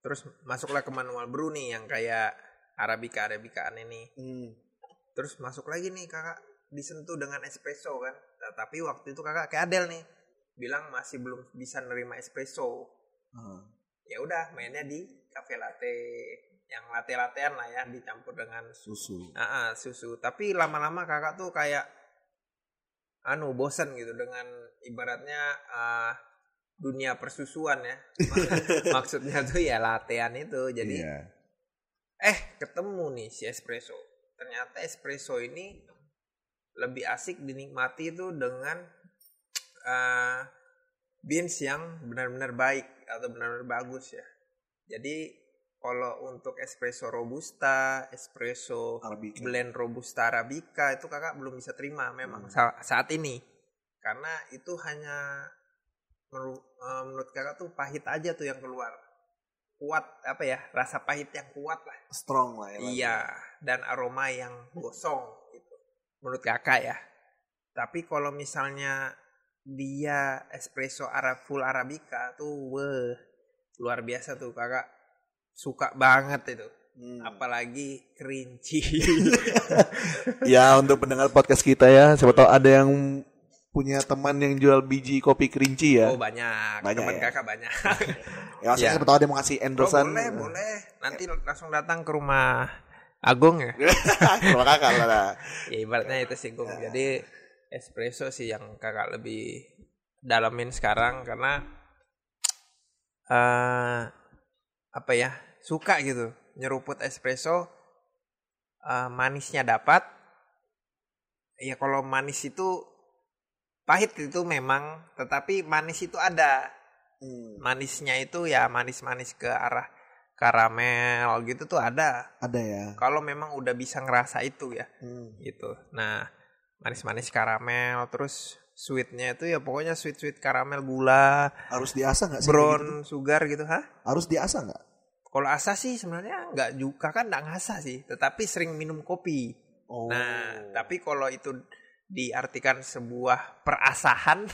Speaker 2: terus masuklah ke manual brew nih yang kayak arabica arabikaan ini
Speaker 1: Hmm.
Speaker 2: terus masuk lagi nih kakak disentuh dengan espresso kan Nah, tapi waktu itu kakak kayak Adel nih bilang masih belum bisa nerima espresso
Speaker 1: Ah.
Speaker 2: ya udah mainnya di cafe latte yang latte lattean lah ya dicampur dengan
Speaker 1: Susu.
Speaker 2: ah, ah, susu tapi lama-lama kakak tuh kayak anu bosen gitu dengan ibaratnya ah, dunia persusuan ya maksudnya tuh ya lattean itu jadi
Speaker 1: Iya.
Speaker 2: Eh ketemu nih si espresso ternyata espresso ini lebih asik dinikmati itu dengan eh, beans yang benar-benar baik atau benar-benar bagus ya jadi kalau untuk espresso robusta espresso
Speaker 1: Arabica.
Speaker 2: blend robusta arabica itu kakak belum bisa terima memang
Speaker 1: Hmm.
Speaker 2: sa- saat ini karena itu hanya menurut, eh, menurut kakak tuh pahit aja tuh yang keluar kuat apa ya rasa pahit yang kuat lah
Speaker 1: Strong lah ya.
Speaker 2: iya dan aroma yang gosong gitu menurut kakak ya tapi kalau misalnya dia espresso Arab full arabica tuh weh luar biasa tuh kakak suka banget itu
Speaker 1: Hmm.
Speaker 2: apalagi kerinci.
Speaker 1: Ya untuk pendengar podcast kita ya, siapa tahu ada yang punya teman yang jual biji kopi kerinci ya.
Speaker 2: oh banyak,
Speaker 1: Banyak
Speaker 2: teman
Speaker 1: ya?
Speaker 2: kakak banyak.
Speaker 1: ya maksudnya
Speaker 2: ya.
Speaker 1: siapa tahu yang mau ngasih
Speaker 2: Oh,
Speaker 1: endorsean.
Speaker 2: boleh, boleh. Nanti langsung datang ke rumah Agung ya.
Speaker 1: Terima kakak lah.
Speaker 2: ya ibaratnya itu sih Gung. Jadi espresso sih yang kakak lebih dalamin sekarang karena eh apa ya suka gitu nyeruput espresso eh, manisnya dapat ya kalau manis itu pahit itu memang tetapi manis itu ada
Speaker 1: Hmm,
Speaker 2: manisnya itu ya manis-manis ke arah karamel gitu tuh ada
Speaker 1: ada ya.
Speaker 2: kalau memang udah bisa ngerasa itu ya
Speaker 1: Hmm.
Speaker 2: gitu. Nah, manis-manis karamel, terus sweetnya itu ya pokoknya sweet-sweet karamel gula,
Speaker 1: Harus diasah nggak sih? kayak gitu?
Speaker 2: brown sugar gitu, hah?
Speaker 1: Harus diasah nggak?
Speaker 2: Kalau asa sih sebenarnya nggak juga kan nggak ngasah sih, tetapi sering minum kopi.
Speaker 1: Oh.
Speaker 2: Nah, tapi kalau itu diartikan sebuah perasahan,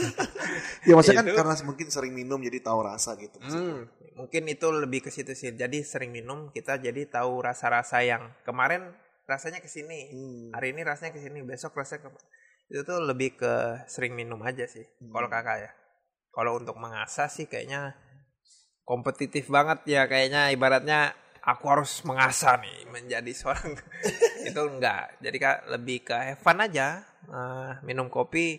Speaker 1: ya maksudnya kan karena mungkin sering minum jadi tahu rasa gitu.
Speaker 2: hmm, mungkin itu lebih ke situ sih. Jadi sering minum kita jadi tahu rasa-rasa yang kemarin rasanya ke sini.
Speaker 1: Hmm.
Speaker 2: hari ini rasanya ke sini besok rasanya ke itu tuh lebih ke sering minum aja sih
Speaker 1: Hmm.
Speaker 2: kalau kakak ya kalau untuk mengasah sih kayaknya kompetitif banget ya kayaknya ibaratnya aku harus mengasah nih menjadi seorang itu enggak jadi kak lebih ke have fun aja Eh, minum kopi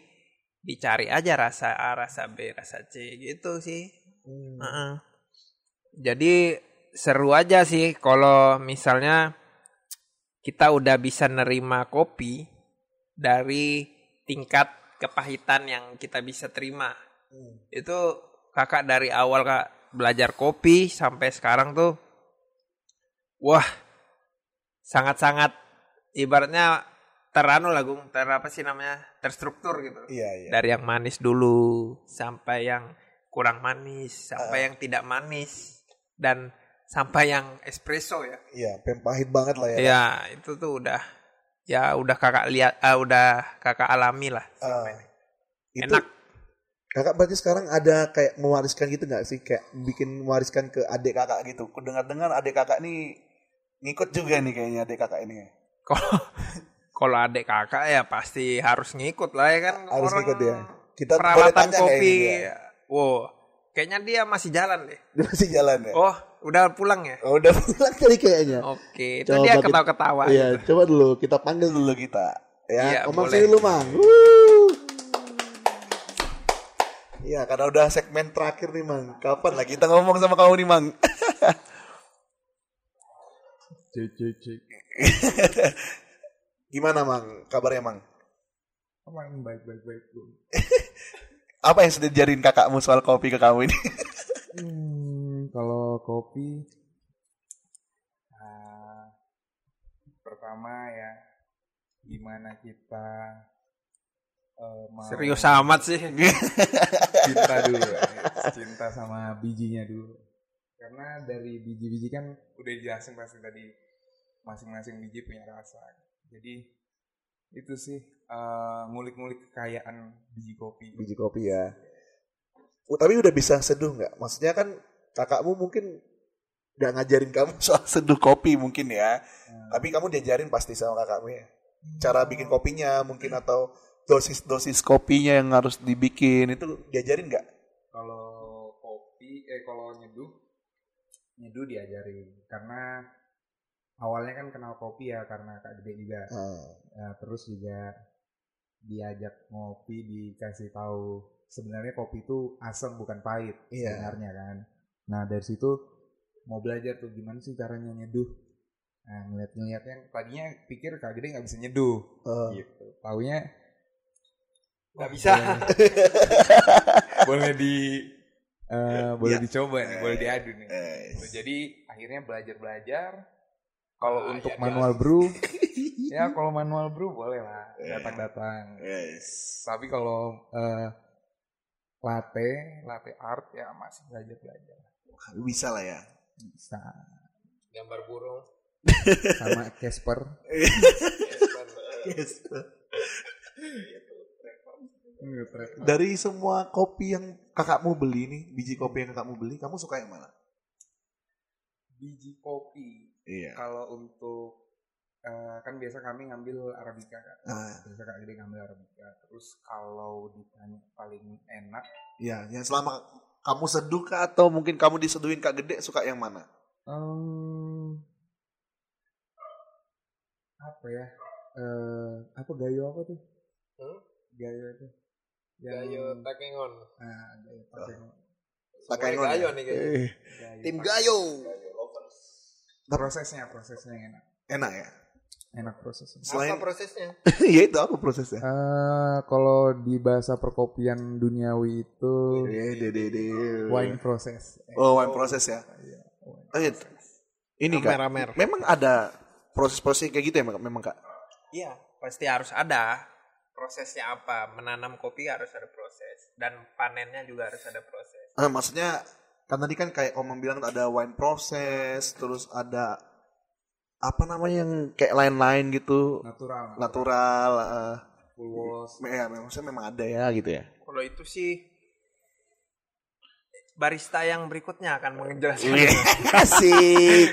Speaker 2: dicari aja rasa A rasa B rasa C gitu sih
Speaker 1: Hmm.
Speaker 2: Heeh. Jadi seru aja sih kalau misalnya kita udah bisa nerima kopi dari tingkat kepahitan yang kita bisa terima.
Speaker 1: Hmm.
Speaker 2: Itu kakak dari awal kak belajar kopi sampai sekarang tuh, wah sangat-sangat ibaratnya teranu lah Gung, ter apa sih namanya terstruktur gitu
Speaker 1: Iya iya.
Speaker 2: dari yang manis dulu sampai yang kurang manis sampai yang tidak manis dan sampai yang espresso ya
Speaker 1: Iya, pahit banget lah ya.
Speaker 2: ya itu tuh udah ya udah kakak lihat ah, udah kakak alami lah
Speaker 1: Ah,
Speaker 2: ini.
Speaker 1: itu
Speaker 2: enak
Speaker 1: kakak berarti sekarang ada kayak mewariskan gitu nggak sih kayak bikin mewariskan ke adik kakak gitu. Ku dengar-dengar adik kakak nih ngikut juga nih kayaknya adik kakak ini.
Speaker 2: kalau kalau adik kakak ya pasti harus ngikut lah ya kan
Speaker 1: Harus
Speaker 2: Orang
Speaker 1: ngikut ya. Kita
Speaker 2: peralatan kopi
Speaker 1: gitu ya.
Speaker 2: wow kayaknya dia masih jalan deh
Speaker 1: Dia masih jalan ya.
Speaker 2: oh udah pulang ya
Speaker 1: Oh, udah pulang kali kayaknya.
Speaker 2: oke itu
Speaker 1: Coba
Speaker 2: dia ketawa-ketawa
Speaker 1: Iya, coba dulu kita panggil dulu kita. Ya,
Speaker 2: Iya,
Speaker 1: Om Mang
Speaker 2: boleh.
Speaker 1: sini dulu, Mang. Iya, karena udah segmen terakhir nih, Mang. Kapan lah kita ngomong sama kamu nih, Mang?
Speaker 4: Cek cek cek.
Speaker 1: Gimana, Mang? Kabarnya, Mang?
Speaker 4: Aman baik baik baik bro.
Speaker 1: Apa yang sudah diajarin kakakmu soal kopi ke kamu ini?
Speaker 4: Hmm, kalau kopi, ah, pertama ya gimana kita eh, mau
Speaker 2: serius amat sih
Speaker 4: cinta dulu, ya. cinta sama bijinya dulu. Karena dari biji-biji kan udah dijelasin pasti tadi masing-masing biji punya rasa. Jadi itu sih eh, ngulik-ngulik kekayaan biji kopi.
Speaker 1: Biji kopi ya. Oh, tapi udah bisa seduh nggak? Maksudnya kan kakakmu mungkin nggak ngajarin kamu soal seduh kopi mungkin ya.
Speaker 4: Hmm.
Speaker 1: Tapi kamu diajarin pasti sama kakakmu ya. Cara bikin kopinya mungkin atau dosis-dosis kopinya yang harus dibikin itu diajarin nggak?
Speaker 4: kalau kopi eh kalau nyeduh nyeduh diajarin. Karena awalnya kan kenal kopi ya karena kak gede juga.
Speaker 1: Ah,
Speaker 4: Nah, terus juga diajak ngopi dikasih tahu sebenarnya kopi itu asam bukan pahit
Speaker 1: Iya.
Speaker 4: sebenarnya kan. Nah dari situ mau belajar tuh gimana sih caranya nyeduh. Nah ngeliat-ngeliat yang tadinya pikir kak gede nggak bisa nyeduh.
Speaker 1: Ah.
Speaker 4: gitu. Taunya
Speaker 2: nggak bisa.
Speaker 4: Boleh di eh, boleh
Speaker 1: Ya.
Speaker 4: dicoba nih, boleh diadu nih.
Speaker 1: Eh,
Speaker 4: Tuh, Jadi akhirnya belajar belajar. Kalau
Speaker 2: Ah,
Speaker 4: untuk
Speaker 2: ya,
Speaker 4: manual brew, ya kalau manual brew boleh lah datang datang.
Speaker 1: yes.
Speaker 4: Tapi kalau eh, latte, latte art ya masih belajar belajar.
Speaker 1: Bisa lah ya.
Speaker 4: Bisa
Speaker 2: gambar burung
Speaker 4: sama Casper.
Speaker 1: Yes.
Speaker 4: Iya,
Speaker 1: Dari semua kopi yang kakakmu beli nih, biji kopi yang kakakmu beli, kamu suka yang mana?
Speaker 4: biji kopi.
Speaker 1: Iya.
Speaker 4: Kalau untuk eh, kan biasa kami ngambil arabica kan.
Speaker 1: Ah,
Speaker 4: Biasa kak Gede ngambil arabica. Terus kalau ditanya paling enak
Speaker 1: iya, yang selama kamu seduh kah atau mungkin kamu diseduhin Kak Gede suka yang mana?
Speaker 4: Em, apa ya? Eh apa gayo apa tuh?
Speaker 2: Hmm?
Speaker 4: Gayo itu.
Speaker 2: Gayo Takengon.
Speaker 4: Nah, gayo Takengon.
Speaker 1: Takengon
Speaker 2: Gayo
Speaker 1: ya?
Speaker 2: nih kayaknya.
Speaker 1: Eh,
Speaker 4: Gayo
Speaker 1: tim. Gayo.
Speaker 4: Prosesnya, prosesnya yang enak.
Speaker 1: Enak ya?
Speaker 4: Enak prosesnya.
Speaker 1: Selain
Speaker 2: Apa prosesnya?
Speaker 1: ya itu apa prosesnya?
Speaker 4: Eh, kalau di bahasa perkopian duniawi itu
Speaker 1: Eh, de, de, de.
Speaker 4: wine process. Eh,
Speaker 1: Oh, wine proses ya.
Speaker 4: iya,
Speaker 1: Oh, iya. Ini kak,
Speaker 2: Amer-amer.
Speaker 1: memang ada proses-proses kayak gitu ya memang kak?
Speaker 2: Iya, pasti harus ada. Prosesnya apa? Menanam kopi harus ada proses dan panennya juga harus ada proses.
Speaker 1: Ah, maksudnya kan tadi kan kayak Om bilang ada wine proses, terus ada apa namanya yang kayak lain-lain gitu,
Speaker 4: natural.
Speaker 1: natural. ah.
Speaker 4: Full wash.
Speaker 1: ya, maksudnya memang ada ya gitu ya.
Speaker 2: Kalau itu sih barista yang berikutnya akan menjelaskan.
Speaker 1: Wih, Asik.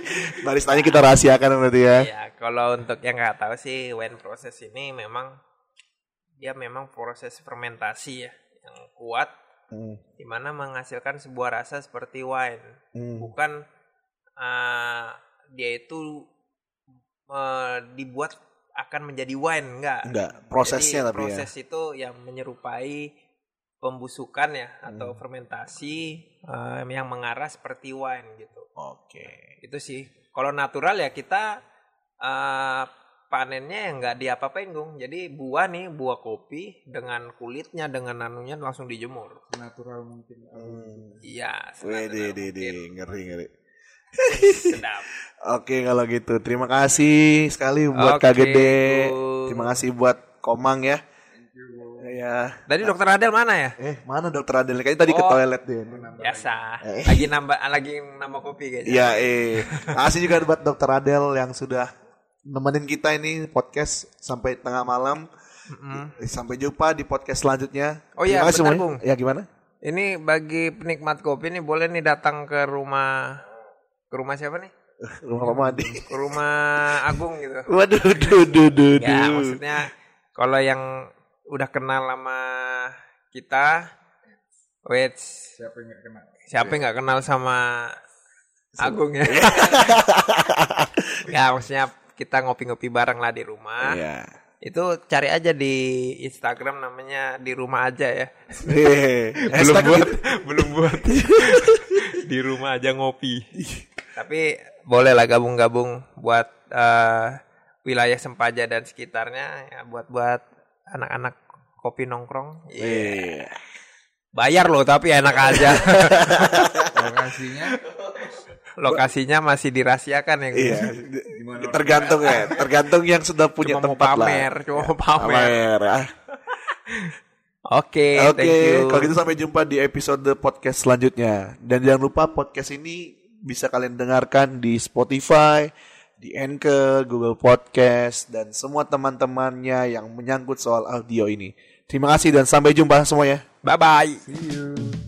Speaker 1: Baristanya kita rahasiakan berarti ya.
Speaker 2: Ya, kalau untuk yang nggak tahu sih wine proses ini memang dia memang proses fermentasi ya yang kuat
Speaker 1: Hmm,
Speaker 2: di mana menghasilkan sebuah rasa seperti wine.
Speaker 1: hmm.
Speaker 2: Bukan eh, dia itu eh, dibuat akan menjadi wine enggak.
Speaker 1: Enggak, prosesnya
Speaker 2: Jadi
Speaker 1: tapi
Speaker 2: proses itu yang menyerupai pembusukan ya atau
Speaker 1: Hmm.
Speaker 2: fermentasi eh, yang mengarah seperti wine gitu.
Speaker 1: ya. Oke.
Speaker 2: Itu sih. Kalau natural ya kita eh, panennya yang nggak diapa-apain Gung. Jadi buah nih, buah kopi dengan kulitnya dengan anunya langsung dijemur.
Speaker 4: Natural mungkin.
Speaker 1: Hmm.
Speaker 2: Iya,
Speaker 1: Wede,
Speaker 2: senatural
Speaker 1: de, de,
Speaker 2: mungkin.
Speaker 1: ngeri, ngeri.
Speaker 2: Sedap.
Speaker 1: Oke kalau gitu, terima kasih sekali buat
Speaker 2: Oke,
Speaker 1: Kak Gede.
Speaker 2: Gung.
Speaker 1: Terima kasih buat Komang ya. Ya.
Speaker 2: Tadi dokter Adel mana ya?
Speaker 1: Eh, mana dokter Adel? Kayaknya tadi ke
Speaker 2: Oh.
Speaker 1: toilet dia.
Speaker 2: Biasa.
Speaker 1: Eh.
Speaker 2: Lagi nambah lagi nambah kopi kayaknya.
Speaker 1: Iya, eh. Makasih juga buat dokter Adel yang sudah nemenin kita ini podcast sampai tengah malam.
Speaker 2: Mm-mm.
Speaker 1: Eh, Sampai jumpa di podcast selanjutnya.
Speaker 2: Oh iya,
Speaker 1: Terima kasih
Speaker 2: bentar,
Speaker 1: semuanya.
Speaker 2: Bung.
Speaker 1: Ya gimana?
Speaker 2: Ini bagi penikmat kopi nih boleh nih datang ke rumah ke rumah siapa nih?
Speaker 1: Rumah Pak Madi.
Speaker 2: Ke rumah Agung gitu.
Speaker 1: Waduh, duh, duh, duh,
Speaker 2: Ya,
Speaker 1: duh.
Speaker 2: maksudnya kalau yang udah kenal sama kita, wait,
Speaker 4: Siapa yang nggak kena?
Speaker 2: siapa yang nggak kenal sama Agung ya? ya, maksudnya kita ngopi-ngopi bareng lah di rumah.
Speaker 1: Iya.
Speaker 2: Itu cari aja di Instagram namanya di rumah aja ya. Belum buat,
Speaker 1: gitu.
Speaker 2: belum buat. di rumah aja ngopi. Tapi boleh lah gabung-gabung buat eh, wilayah Sempaja dan sekitarnya ya buat buat anak-anak kopi nongkrong. Iya.
Speaker 1: Iya.
Speaker 2: Bayar loh tapi enak aja.
Speaker 4: Lokasinya
Speaker 2: Lokasinya masih dirahasiakan ya.
Speaker 1: Iya.
Speaker 4: gimana?
Speaker 1: Tergantung ya, tergantung yang sudah punya
Speaker 2: Cuma mau
Speaker 1: tempat
Speaker 2: pamer,
Speaker 1: lah.
Speaker 2: cuma mau pamer.
Speaker 1: Pamer. ah.
Speaker 2: Oke,
Speaker 1: Oke,
Speaker 2: thank you.
Speaker 1: kalau gitu sampai jumpa di episode podcast selanjutnya. Dan jangan lupa podcast ini bisa kalian dengarkan di Spotify, di Anchor, Google Podcast, dan semua teman-temannya yang menyangkut soal audio ini. Terima kasih dan sampai jumpa semuanya.
Speaker 2: Bye bye.
Speaker 4: See you.